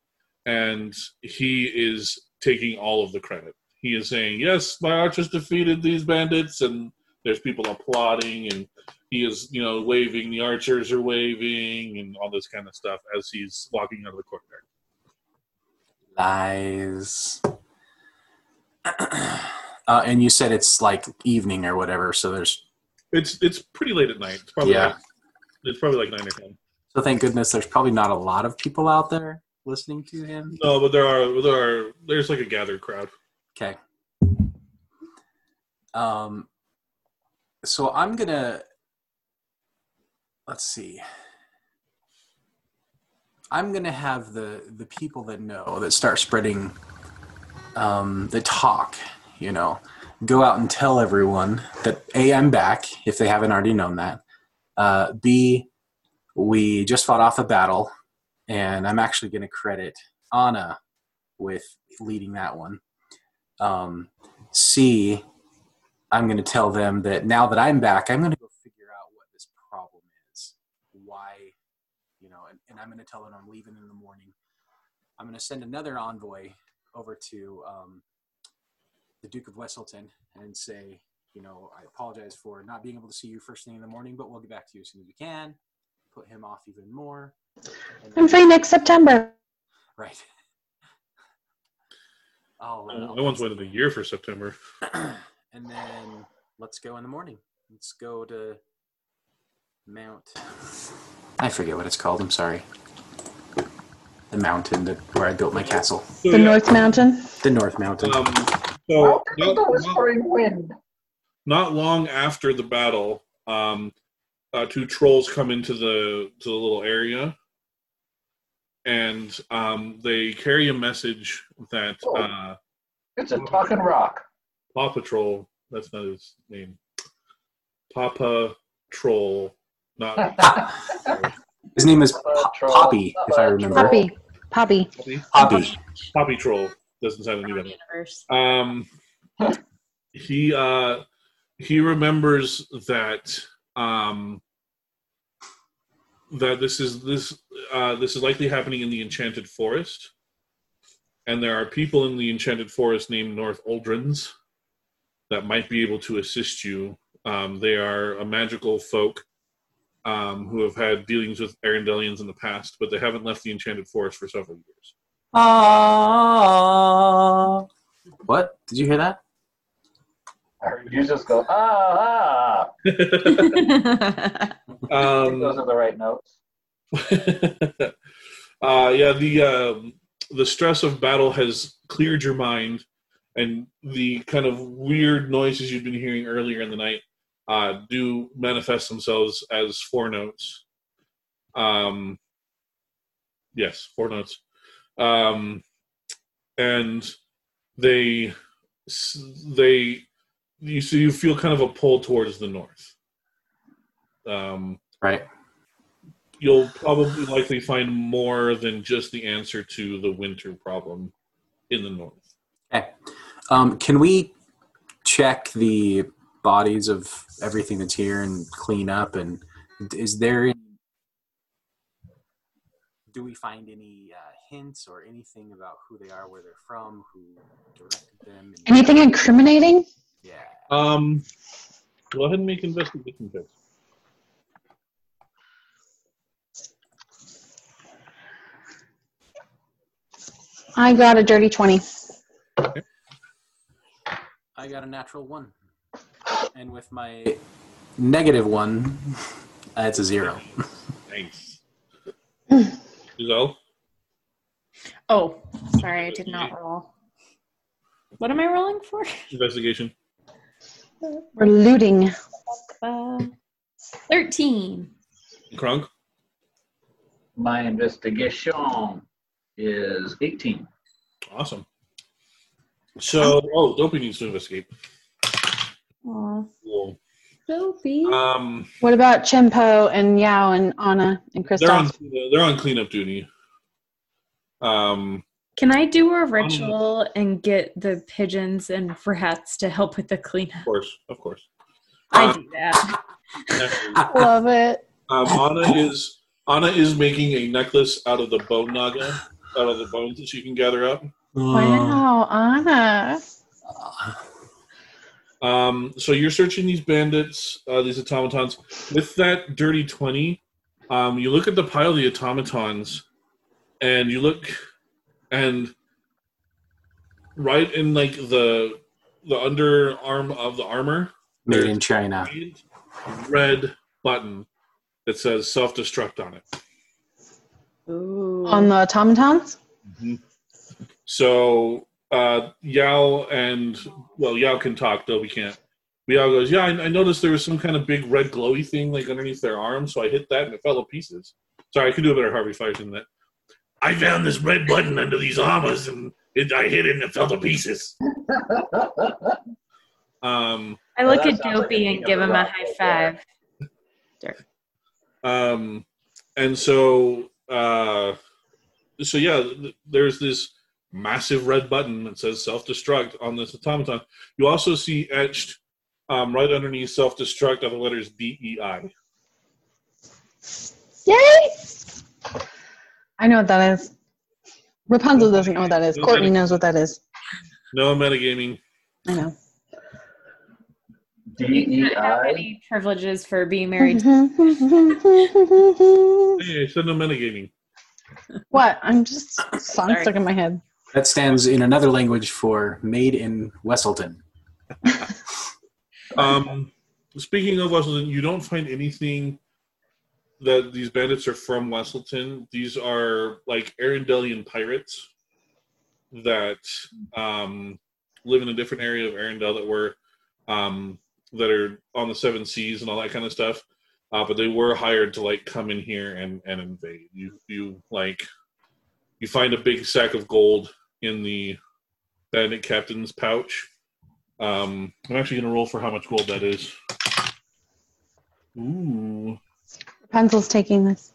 and he is taking all of the credit. He is saying, "Yes, my archers defeated these bandits," and there's people applauding and he is you know waving the archers are waving and all this kind of stuff as he's walking out of the courtyard Lies. uh, and you said it's like evening or whatever, so there's it's it's pretty late at night it's probably Yeah. like, it's probably like nine or ten so thank goodness there's probably not a lot of people out there listening to him. no but there are there are there's like a gathered crowd Okay. Um so I'm to let's see. I'm to have the the people that know that start spreading um the talk, you know, go out and tell everyone that A I'm back if they haven't already known that. Uh B we just fought off a battle and I'm actually to credit Anna with leading that one um, C, I'm going to tell them that now that I'm back, I'm going to go figure out what this problem is. Why, you know, and, and I'm going to tell them I'm leaving in the morning. I'm going to send another envoy over to um, the Duke of Wesselton and say, you know, I apologize for not being able to see you first thing in the morning, but we'll get back to you as soon as we can. Put him off even more. I'm free next September. Right. I'll, uh, I'll i once waited a year for september and then let's go in the morning. Let's go to Mount. I forget what it's called. I'm sorry. The mountain that, where I built my castle. so, The yeah, North Mountain. The North Mountain. um, How so the not, not, whispering wind? not long after the battle um, uh, two trolls come into the to the little area and um, they carry a message that uh, It's a talking rock. Paw Patrol. That's not his name. Papa Troll. Not His name is Po- troll. Poppy, if I remember. Puppy. Poppy. Poppy, Poppy. Poppy Troll doesn't sound any better. Universe. Um, he uh, he remembers that um, that this is this uh, this is likely happening in the Enchanted Forest, and there are people in the Enchanted Forest named North Uldrins that might be able to assist you. Um, they are a magical folk um, who have had dealings with Arendelians in the past, but they haven't left the Enchanted Forest for several years. Ah. What? Did you hear that? I heard you just go, ah, ah. I those um, are the right notes. uh, yeah, the um, the stress of battle has cleared your mind, and the kind of weird noises you've been hearing earlier in the night uh, do manifest themselves as four notes. Um, yes, four notes, um, and they they you so you feel kind of a pull towards the north. Um, Right. you'll probably likely find more than just the answer to the winter problem in the north. Okay. Um, can we check the bodies of everything that's here and clean up? And is there any, do we find any uh, hints or anything about who they are, where they're from, who directed them? and- Anything incriminating? Yeah. Um, go ahead and make investigation checks. I got a dirty 20. I got a natural one. And with my negative one, uh, it's a zero. Thanks. Giselle? oh, sorry, I did not roll. What am I rolling for? Investigation. We're looting. Uh, Thirteen. Kronk? My investigation is 18. Awesome. So, oh, Dopey needs to investigate. Aw, Cool. Sophie. Um, What about Chien-Po and Yao and Anna and they're on Kristoff? they're on cleanup duty. Um, Can I do a ritual and get the pigeons and rats to help with the cleanup? of course, of course. I do that. Naturally. Love it. Um, Anna is Anna is making a necklace out of the bone naga, out of the bones that she can gather up. Wow, Anna. Um, so you're searching these bandits, uh, these automatons. With that dirty twenty, um, you look at the pile of the automatons, and you look, and right in like the the underarm of the armor, Made in China. red button that says self destruct on it. Ooh. On the automatons? So uh, Yao and well, Yao can talk though we can't. But Yao goes, yeah, I, I noticed there was some kind of big red glowy thing like underneath their arm, so I hit that and it fell to pieces. Sorry, I could do a better Harvey Fierstein than that. I found this red button under these armors and it, I hit it and it fell to pieces. Um, I look That at sounds like Dopey and give him a high right there. five. um, and so uh, so yeah, th- there's this massive red button that says self-destruct on this automaton. You also see etched um, right underneath self-destruct are the letters D E I. Yay! I know what that is. Rapunzel doesn't know what that is. Courtney knows what that is. No metagaming. I know. D You E can't have any privileges for being married. Hey, I said no metagaming. what? I'm just song Sorry. stuck in my head. That stands in another language for made in Wesselton. Um, speaking of Wesselton, you don't find anything that these bandits are from Wesselton. These are like Arendelian pirates that um, live in a different area of Arendelle that were um, that are on the seven seas and all that kind of stuff. Uh, but they were hired to like come in here and, and invade. You you like you find a big sack of gold in the bandit captain's pouch. Um, I'm actually going to roll for how much gold that is. Ooh. Rapunzel's taking this.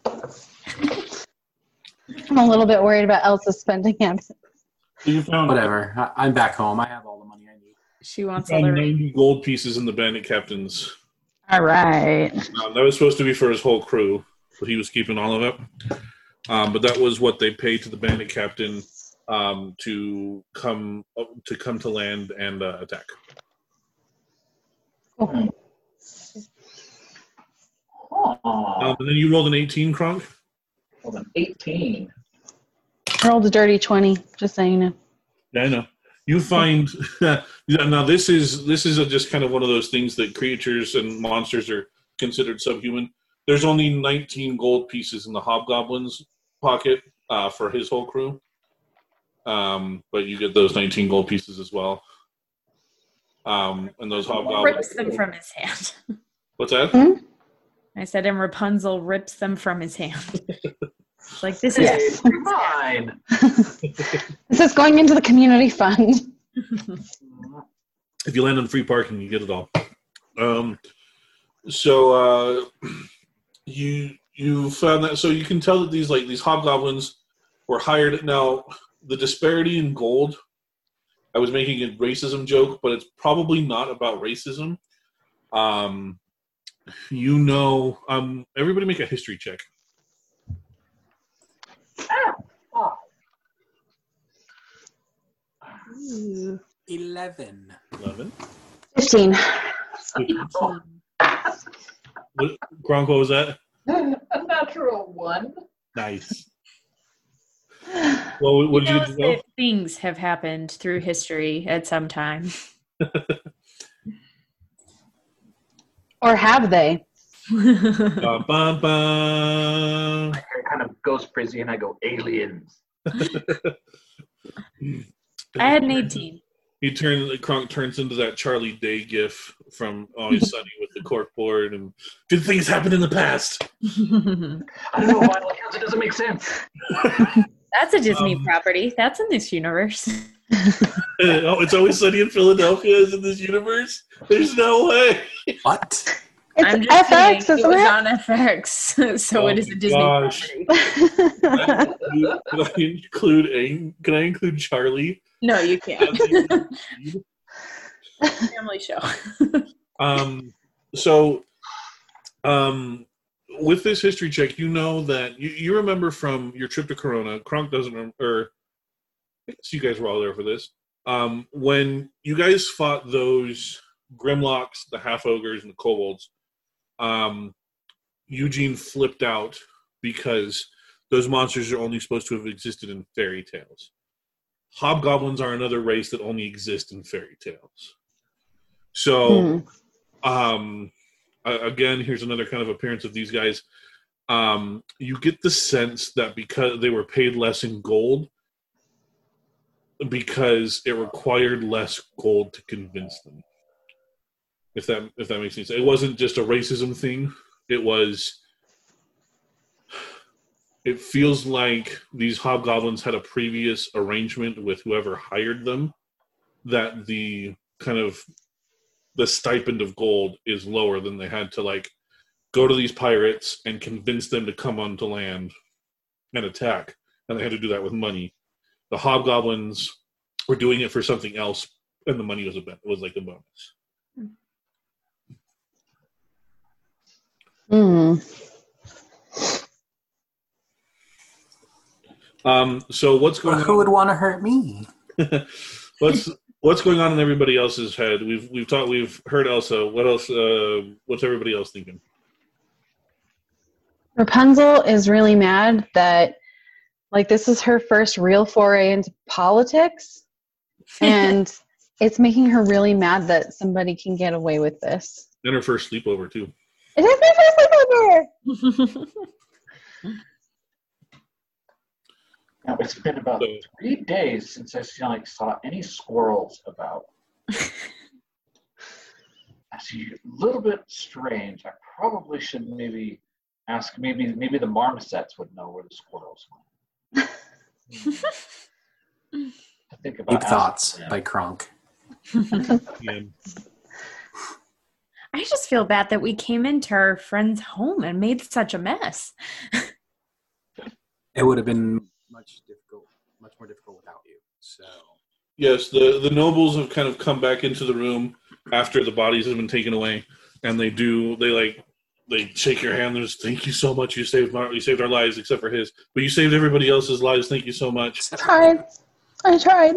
I'm a little bit worried about Elsa's spending habits. So you found Whatever. I, I'm back home. I have all the money I need. She wants all the 90 gold pieces in the bandit captain's. All right. Um, that was supposed to be for his whole crew, but he was keeping all of it. Um, but that was what they paid to the bandit captain um, to come to come to land and uh, attack. Cool. Huh. Um, and then you rolled an 18, Kronk. Rolled an 18. Rolled a dirty 20, just so you know. Yeah, I know. You find now this is this is a, just kind of one of those things that creatures and monsters are considered subhuman. There's only 19 gold pieces in the hobgoblin's pocket uh, for his whole crew, um, but you get those 19 gold pieces as well. Um, and those hobgoblins. rips them from his hand. What's that? I said, and Rapunzel rips them from his hand. Like this is Yes. Hey, mine. This is going into the community fund. if you land on free parking, you get it all. Um, so uh, you you found that so you can tell that these like these hobgoblins were hired. Now the disparity in gold. I was making a racism joke, but it's probably not about racism. Um, you know, um, everybody make a history check. Oh, 11. Eleven. 15. oh. What, Kronk, what was that? A natural one. Nice. Well, what He did you knows do? that things have happened through history at some time. Or have they? Bum, bum, bum. My hair kind of goes frizzy and I go, aliens. I had an 18. He turns Kronk turns into that Charlie Day gif from Always Sunny with the cork board and good things happened in the past. I don't know why because it doesn't make sense. That's a Disney Um, property. That's in this universe. oh, it's always sunny in Philadelphia is in this universe. There's no way. What? I'm It's just FX, kidding. It isn't was it? on FX, so Oh it is a Disney gosh. property. Can I include a, Can I include Charlie? No, you can't. Family show. Um, so, um, with this history check, you know that you, you remember from your trip to Corona. Kronk doesn't remember. Or, I guess you guys were all there for this. Um, when you guys fought those Grimlocks, the half ogres, and the kobolds, um, Eugene flipped out because those monsters are only supposed to have existed in fairy tales. Hobgoblins are another race that only exist in fairy tales. So, Hmm. um a- again here's another kind of appearance of these guys. Um you get the sense that because they were paid less in gold because it required less gold to convince them. If that if that makes sense. It wasn't just a racism thing. It was it feels like these hobgoblins had a previous arrangement with whoever hired them that the kind of the stipend of gold is lower than they had to like go to these pirates and convince them to come onto land and attack and they had to do that with money the hobgoblins were doing it for something else and the money was a ben- was like a bonus Hmm. um so what's going Who on would want to hurt me? what's what's going on in everybody else's head we've we've talked we've heard elsa what else uh what's everybody else thinking Rapunzel is really mad that, like, this is her first real foray into politics, and it's making her really mad that somebody can get away with this. and her first sleepover too It is my first sleepover! Now, it's been about So- three days since I see, like, saw any squirrels about. I That's a little bit strange. I probably should maybe ask. Maybe maybe the marmosets would know where the squirrels went. Hmm. To think about Deep Thoughts them. by Kronk. yeah I just feel bad that we came into our friend's home and made such a mess. It would have been much difficult, much more difficult without you. So Yes, the the nobles have kind of come back into the room after the bodies have been taken away, and they do they like they shake your hand. There's thank you so much. You saved my you saved our lives except for his, but you saved everybody else's lives. Thank you so much. I Tried. I tried.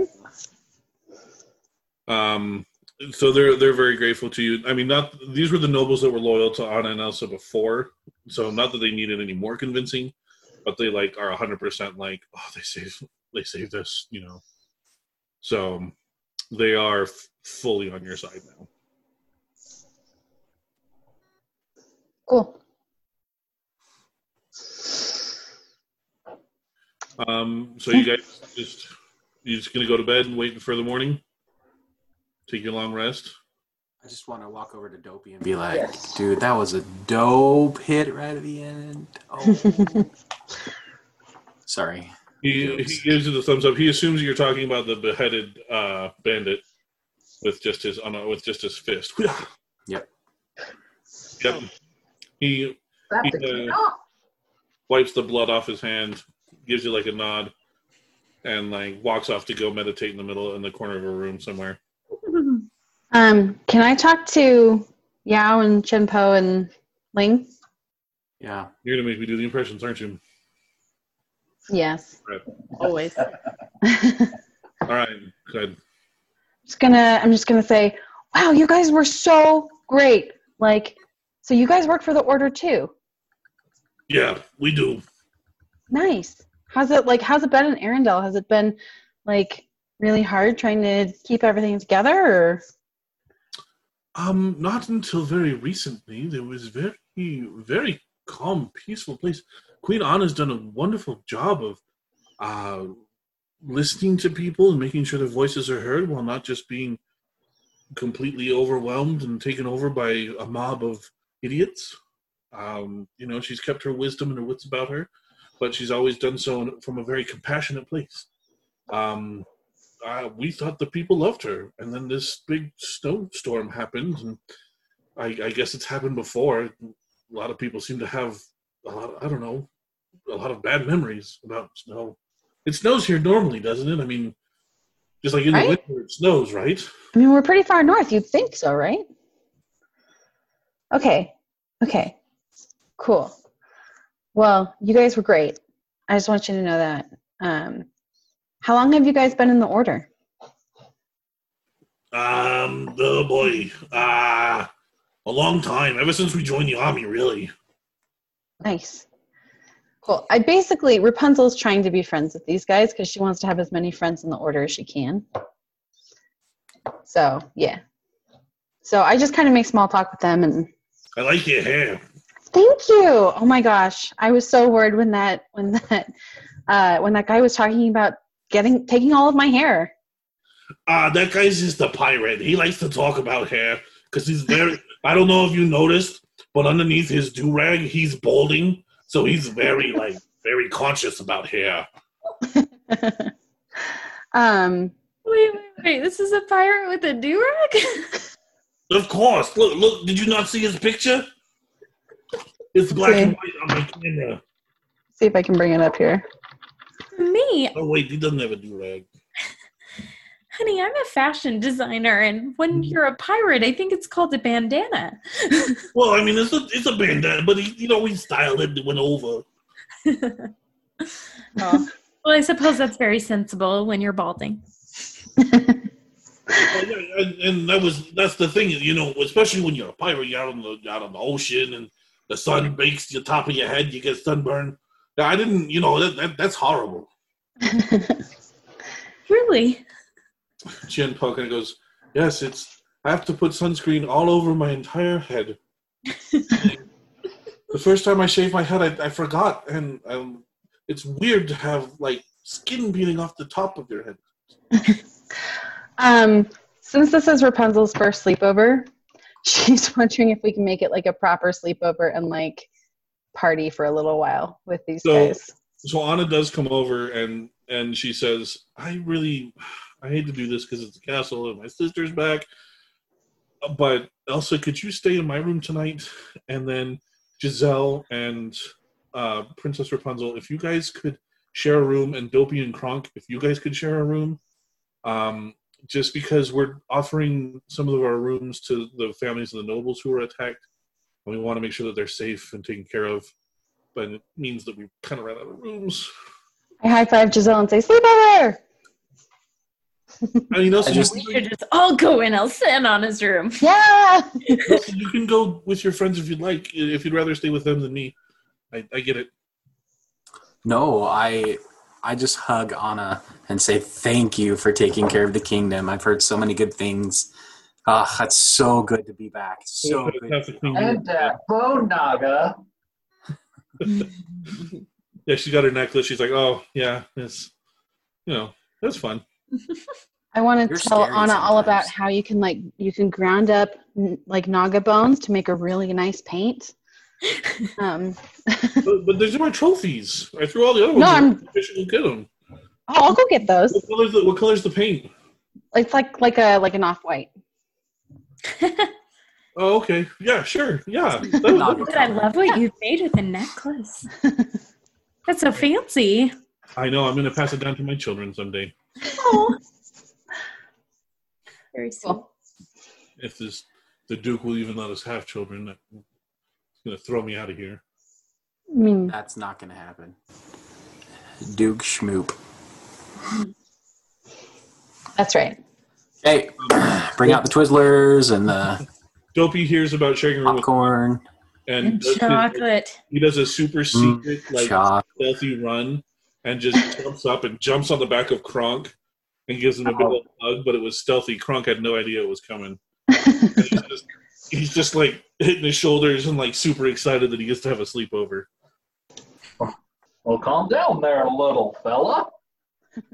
Um, so they're they're very grateful to you. I mean, not these were the nobles that were loyal to Anna and Elsa before, so not that they needed any more convincing, but they like are hundred percent like, oh, they saved they saved us, you know. So they are f- fully on your side now. Cool. Um, so you guys just you just gonna go to bed and wait for the morning? Take your long rest. I just want to walk over to Dopey and be like, dude, that was a dope hit right at the end. Oh. Sorry. He, he gives you the thumbs up. He assumes you're talking about the beheaded uh, bandit with just his on a, with just his fist. Yep. Yep. He Slap the Yeah. kid off. wipes the blood off his hand, gives you like a nod, and like walks off to go meditate in the middle in the corner of a room somewhere. Um, can I talk to Yao and Chien-Po and Ling? Yeah. You're gonna make me do the impressions, aren't you? Yes. Always. All right, good. just gonna I'm just gonna say, wow, you guys were so great. Like, so you guys work for the order too. Yeah, we do. Nice. How's it like how's it been in Arendelle? Has it been like really hard trying to keep everything together or Um, not until very recently. There was very, very calm, peaceful place. Queen Anna's done a wonderful job of uh, listening to people and making sure their voices are heard while not just being completely overwhelmed and taken over by a mob of idiots. Um, you know, she's kept her wisdom and her wits about her, but she's always done so from a very compassionate place. Um, uh, we thought the people loved her, and then this big snowstorm happened, and I, I guess it's happened before. A lot of people seem to have a lot. I don't know, a lot of bad memories about snow. It snows here normally, doesn't it? I mean, just like in Right? the winter, it snows, right? I mean we're pretty far north, you'd think so, right? Okay. Okay. Cool. Well, you guys were great. I just want you to know that. Um how long have you guys been in the order? Um, oh boy, uh, a long time. Ever since we joined the army, really. Nice. Cool. I basically Rapunzel's trying to be friends with these guys because she wants to have as many friends in the order as she can. So yeah. So I just kind of make small talk with them and I like your hair. thank you. Oh my gosh. I was so worried when that when that uh when that guy was talking about getting taking all of my hair. Uh, that guy's just a pirate. He likes to talk about hair because he's very. I don't know if you noticed, but underneath his do rag, he's balding, so he's very like very conscious about hair. um Wait, wait, wait. This is a pirate with a do rag? Of course. Look, look. Did you not see his picture? It's black and white on my camera. see if I can bring it up here. Me, Oh wait, he doesn't have a do rag. honey, I'm a fashion designer, and when mm-hmm. you're a pirate, I think it's called a bandana. Well, I mean, it's a it's a bandana, but he, you know, he styled it, went over. well, I suppose that's very sensible when you're balding. And, and that was that's the thing, you know, especially when you're a pirate, you're out on the out on the ocean, and the sun mm-hmm. bakes the top of your head, you get sunburned. I didn't, you know, that, that that's horrible. Really? Chin Poke goes, yes, it's. I have to put sunscreen all over my entire head. the first time I shaved my head, I, I forgot, and um, it's weird to have like skin peeling off the top of your head. Um, since this is Rapunzel's first sleepover, she's wondering if we can make it like a proper sleepover and like party for a little while with these So- guys. So Anna does come over and and she says, "I really, I hate to do this because it's a castle and my sister's back, but Elsa, could you stay in my room tonight? And then Giselle and uh, Princess Rapunzel, if you guys could share a room, and Dopey and Kronk, if you guys could share a room, um, just because we're offering some of our rooms to the families of the nobles who were attacked, and we want to make sure that they're safe and taken care of. But it means that we kind of ran out of rooms. I high five Giselle and say, "Sleepover!" I mean, also, I just- We should just all go in. I'll sit on his room. Yeah. you can go with your friends if you'd like. If you'd rather stay with them than me, I, I get it. No, I I just hug Anna and say thank you for taking care of the kingdom. I've heard so many good things. Ah, that's so good to be back. So good. have And your- uh, Bone Naga. yeah, she got her necklace. She's like, oh yeah, it's you know, that's fun. I want to tell scary Anna all about how you can like you can ground up like naga bones to make a really nice paint. Um, But, but there's more trophies. I threw all the other No, ones. I'm- I should go get them. oh, I'll go get those. What color's the, what color's the paint? It's like like a like an off white. Oh, okay. Yeah, sure. Yeah. That But I love what you've made with the necklace. That's so fancy. I know. I'm going to pass it down to my children someday. Oh. Very. Cool. If this the Duke will even let us have children, that- it's going to throw me out of here. I mean, That's not going to happen. Duke Schmoop. that's right. Hey, bring out the Twizzlers and the Dopey hears about sharing a room with, popcorn. and And does his- chocolate. he does a super Mm, secret, like Choc. stealthy run, and just jumps up and jumps on the back of Kronk and gives him a big old hug. But it was stealthy. Kronk had no idea it was coming. He's just, he's just like hitting his shoulders and like super excited that he gets to have a sleepover. Well, calm down there, little fella.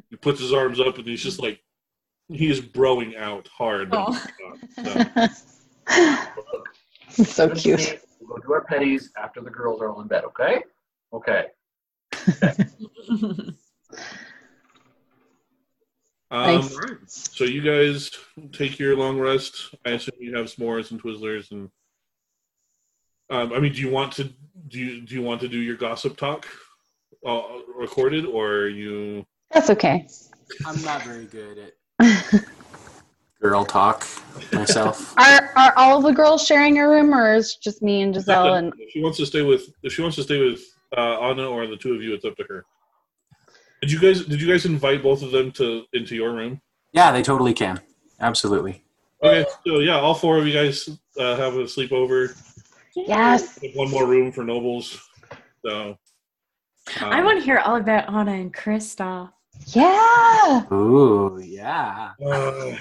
He puts his arms up and he's just like he is broing out hard. Oh. So, so Good to cute. see. We'll go do our petties after the girls are all in bed, okay? Okay. um, Nice. so you guys take your long rest. I assume you have s'mores and Twizzlers and. Um, I mean, do you want to do you, do you want to do your gossip talk uh, recorded or are you? That's okay. I'm not very good at girl talk myself. Are are all of the girls sharing a room, or is just me and Giselle and if she wants to stay with if she wants to stay with uh, Anna or the two of you, it's up to her. Did you guys did you guys invite both of them to into your room? Yeah, they totally can. Absolutely. Okay, so yeah, all four of you guys uh, have a sleepover. yes, one more room for nobles. So um, I want to hear all about Anna and Kristoff. yeah. Ooh, yeah. uh,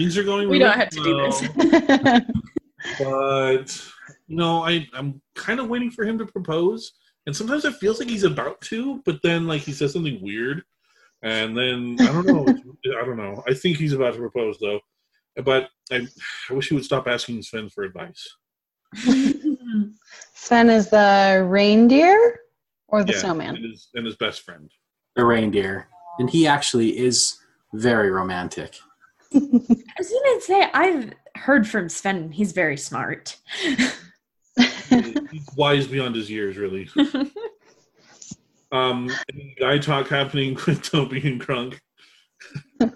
things are going. We really don't have to do this. but you know, I I'm kind of waiting for him to propose, and sometimes it feels like he's about to, but then like he says something weird, and then I don't know. I don't know. I think he's about to propose though, but I, I wish he would stop asking Sven for advice. Sven is the reindeer or the Yeah, snowman. and his and his best friend. The reindeer. And he actually is very romantic. I was gonna say I've heard from Sven. He's very smart. he's wise beyond his years, really. Um, any guy talk happening with Toby and Kronk. It'd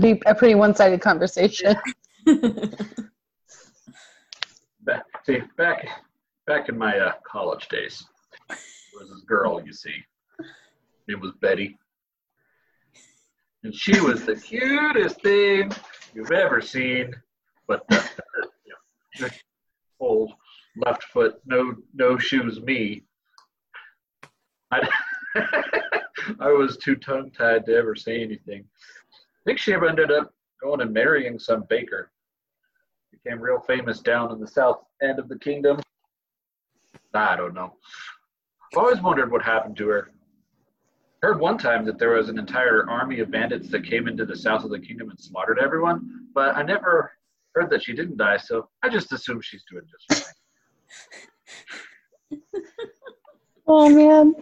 be a pretty one-sided conversation. Back, see, back, back in my uh, college days, there was this girl, you see. It was Betty. And she was the cutest thing you've ever seen. But the, you know, old left foot, no no shoes me. I, I was too tongue tied to ever say anything. I think she ended up going and marrying some baker became real famous down in the south end of the kingdom. I don't know. I've always wondered what happened to her. Heard one time that there was an entire army of bandits that came into the south of the kingdom and slaughtered everyone, but I never heard that she didn't die, so I just assume she's doing just fine. Oh man.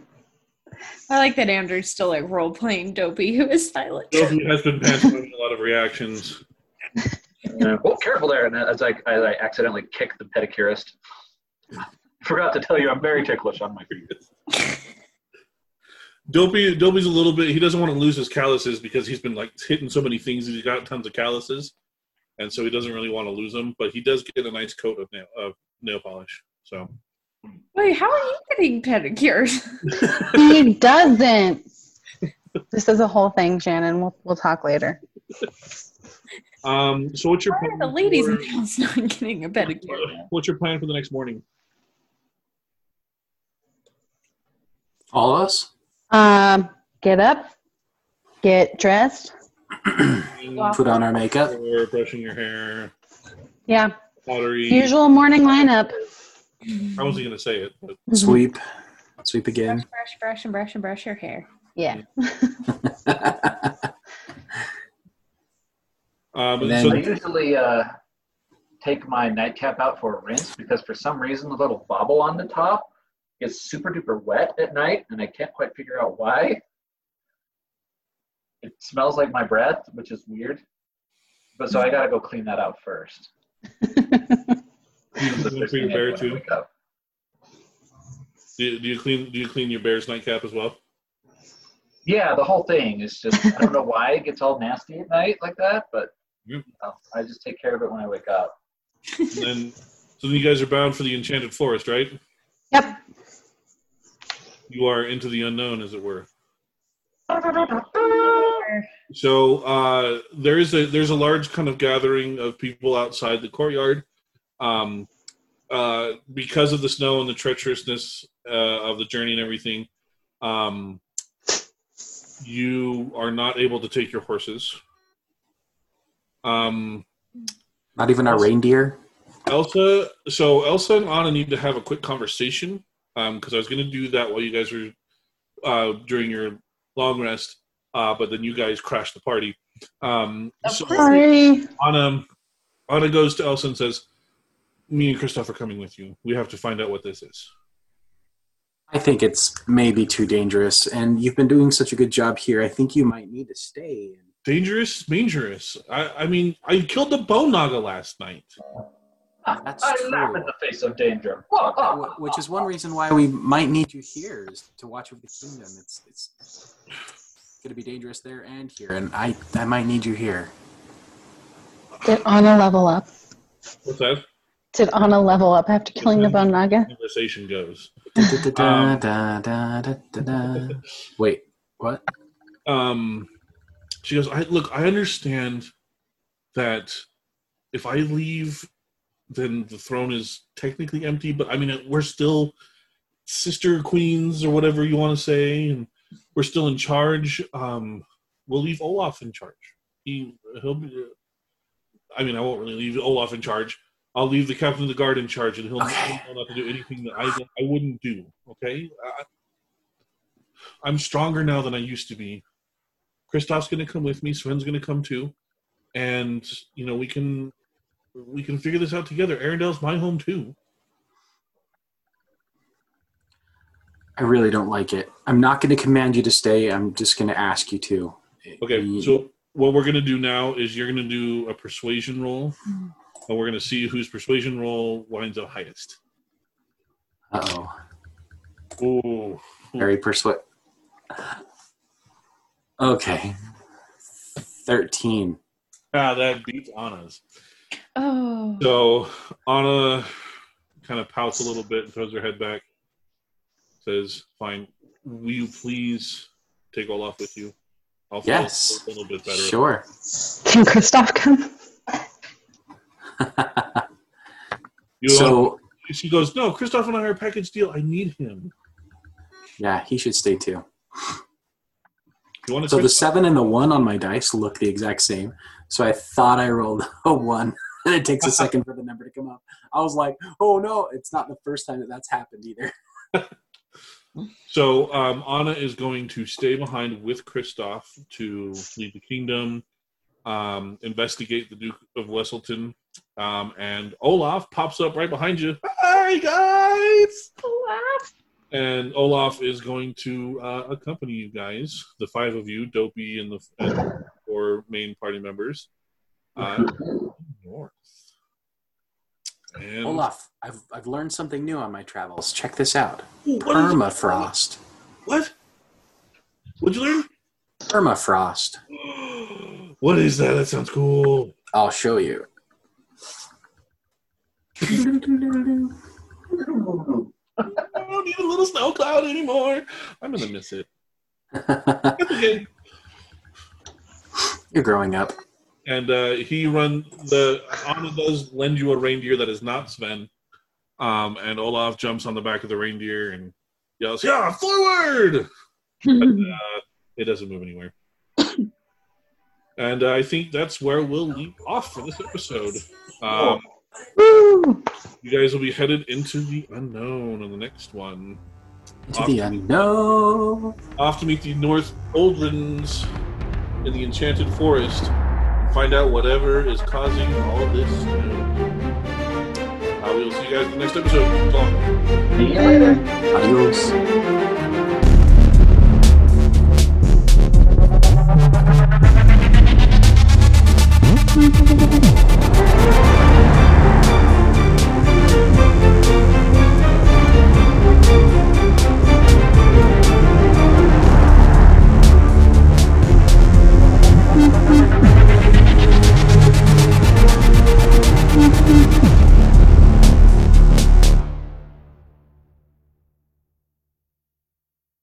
I like that Andrew's still like role playing Dopey, who is silent. Toby has been pantomiming a lot of reactions. Uh, oh, careful there! And as I, as I accidentally kick the pedicurist. Forgot to tell you, I'm very ticklish on my feet. Dopey, Dopey's a little bit. He doesn't want to lose his calluses because he's been like hitting so many things. He's got tons of calluses, and so he doesn't really want to lose them. But he does get a nice coat of nail of nail polish. So Wait, how are you getting pedicures? He doesn't. This is a whole thing, Shannon. We'll we'll talk later. Um, so what's your Why plan are the ladies for- in not getting a pedicure? What's your plan for the next morning? All of us? Um, get up, get dressed. Put on our makeup. Or brushing your hair, Yeah, pottery. usual morning lineup. I wasn't gonna say it, but Sweep. Sweep again. Brush, brush, brush, and brush and brush your hair. Yeah. um, And then- so I usually uh, take my nightcap out for a rinse because for some reason the little bobble on the top gets super duper wet at night, and I can't quite figure out why. It smells like my breath, which is weird. But so I gotta go clean that out first. you clean first for your thing I bear do too. Do you, do you clean? Do you clean your bear's nightcap as well? Yeah, the whole thing is just I don't know why it gets all nasty at night like that, but you know, I just take care of it when I wake up. And then, so then you guys are bound for the enchanted forest, right? Yep. You are into the unknown, as it were. So uh, there is a there's a large kind of gathering of people outside the courtyard. Um, uh, because of the snow and the treacherousness uh, of the journey and everything, um, you are not able to take your horses. Um, Not even our reindeer. Elsa, so Elsa and Anna need to have a quick conversation because I was going to do that while you guys were uh, during your long rest, uh, but then you guys crashed the party. Um, Of so course. Sorry. Anna, Anna goes to Elsa and says, "Me and Kristoff are coming with you. We have to find out what this is." I think it's maybe too dangerous, and you've been doing such a good job here. I think you might need to stay. Dangerous, dangerous. I, I mean, I killed the bone naga last night. That's I true. laugh in the face of danger. Which is one reason why we might need you here is to watch over the kingdom. It's it's going to be dangerous there and here, and I I might need you here. Did Anna level up? What's that? Did Anna level up after killing the bone naga? Conversation goes. Da, da, da, da, da, da. Wait, what? um she goes i look i understand that if i leave then the throne is technically empty but i mean we're still sister queens or whatever you want to say and we're still in charge um we'll leave olaf in charge he he'll be i mean i won't really leave olaf in charge i'll leave the captain of the guard in charge and he'll Okay. not to do anything that i i wouldn't do okay I, i'm stronger now than i used to be Kristoff's going to come with me. Sven's going to come too, and you know we can we can figure this out together. Arendelle my home too. I really don't like it. I'm not going to command you to stay. I'm just going to ask you to. Okay, so what we're going to do now is you're going to do a persuasion roll, and we're going to see whose persuasion roll winds up highest. Uh-oh. Oh, Very persuasive. Okay. 13. ah, that beats Anna's. Oh. So Anna kind of pouts a little bit and throws her head back. Says, "Fine, will you please take Olaf with you? I'll feel Yes. a little bit better." Sure. Can Kristoff come? You uh, so, she goes, "No, Kristoff and I are a package deal. I need him. yeah, he should stay too. You want to?" So the seven and the one on my dice look the exact same. So I thought I rolled a one, and it takes a second for the number to come up. I was like, "Oh no, it's not the first time that that's happened either." So um, Anna is going to stay behind with Kristoff to lead the kingdom, um, investigate the Duke of Wesselton, um, and Olaf pops up right behind you. Hi guys! Olaf. And Olaf is going to uh, accompany you guys, the five of you, Dopey and the and four main party members, uh, north. And Olaf, I've, I've learned something new on my travels. Check this out. Ooh, what is it? Permafrost. What? What'd you learn? Permafrost. what is that? That sounds cool. I'll show you. I don't need a little snow cloud anymore. I'm gonna miss it. Okay. You're growing up. And uh, he run the Anna does lend you a reindeer that is not Sven. Um, and Olaf jumps on the back of the reindeer and yells, "Yeah, forward!" Uh, it doesn't move anywhere. and uh, I think that's where we'll leave off for this episode. Um, Woo! you guys will be headed into the unknown on the next one. Into the unknown. Off to meet the North Oldrins in the Enchanted Forest find out whatever is causing all this we will see you guys in the next episode. You later. Adios.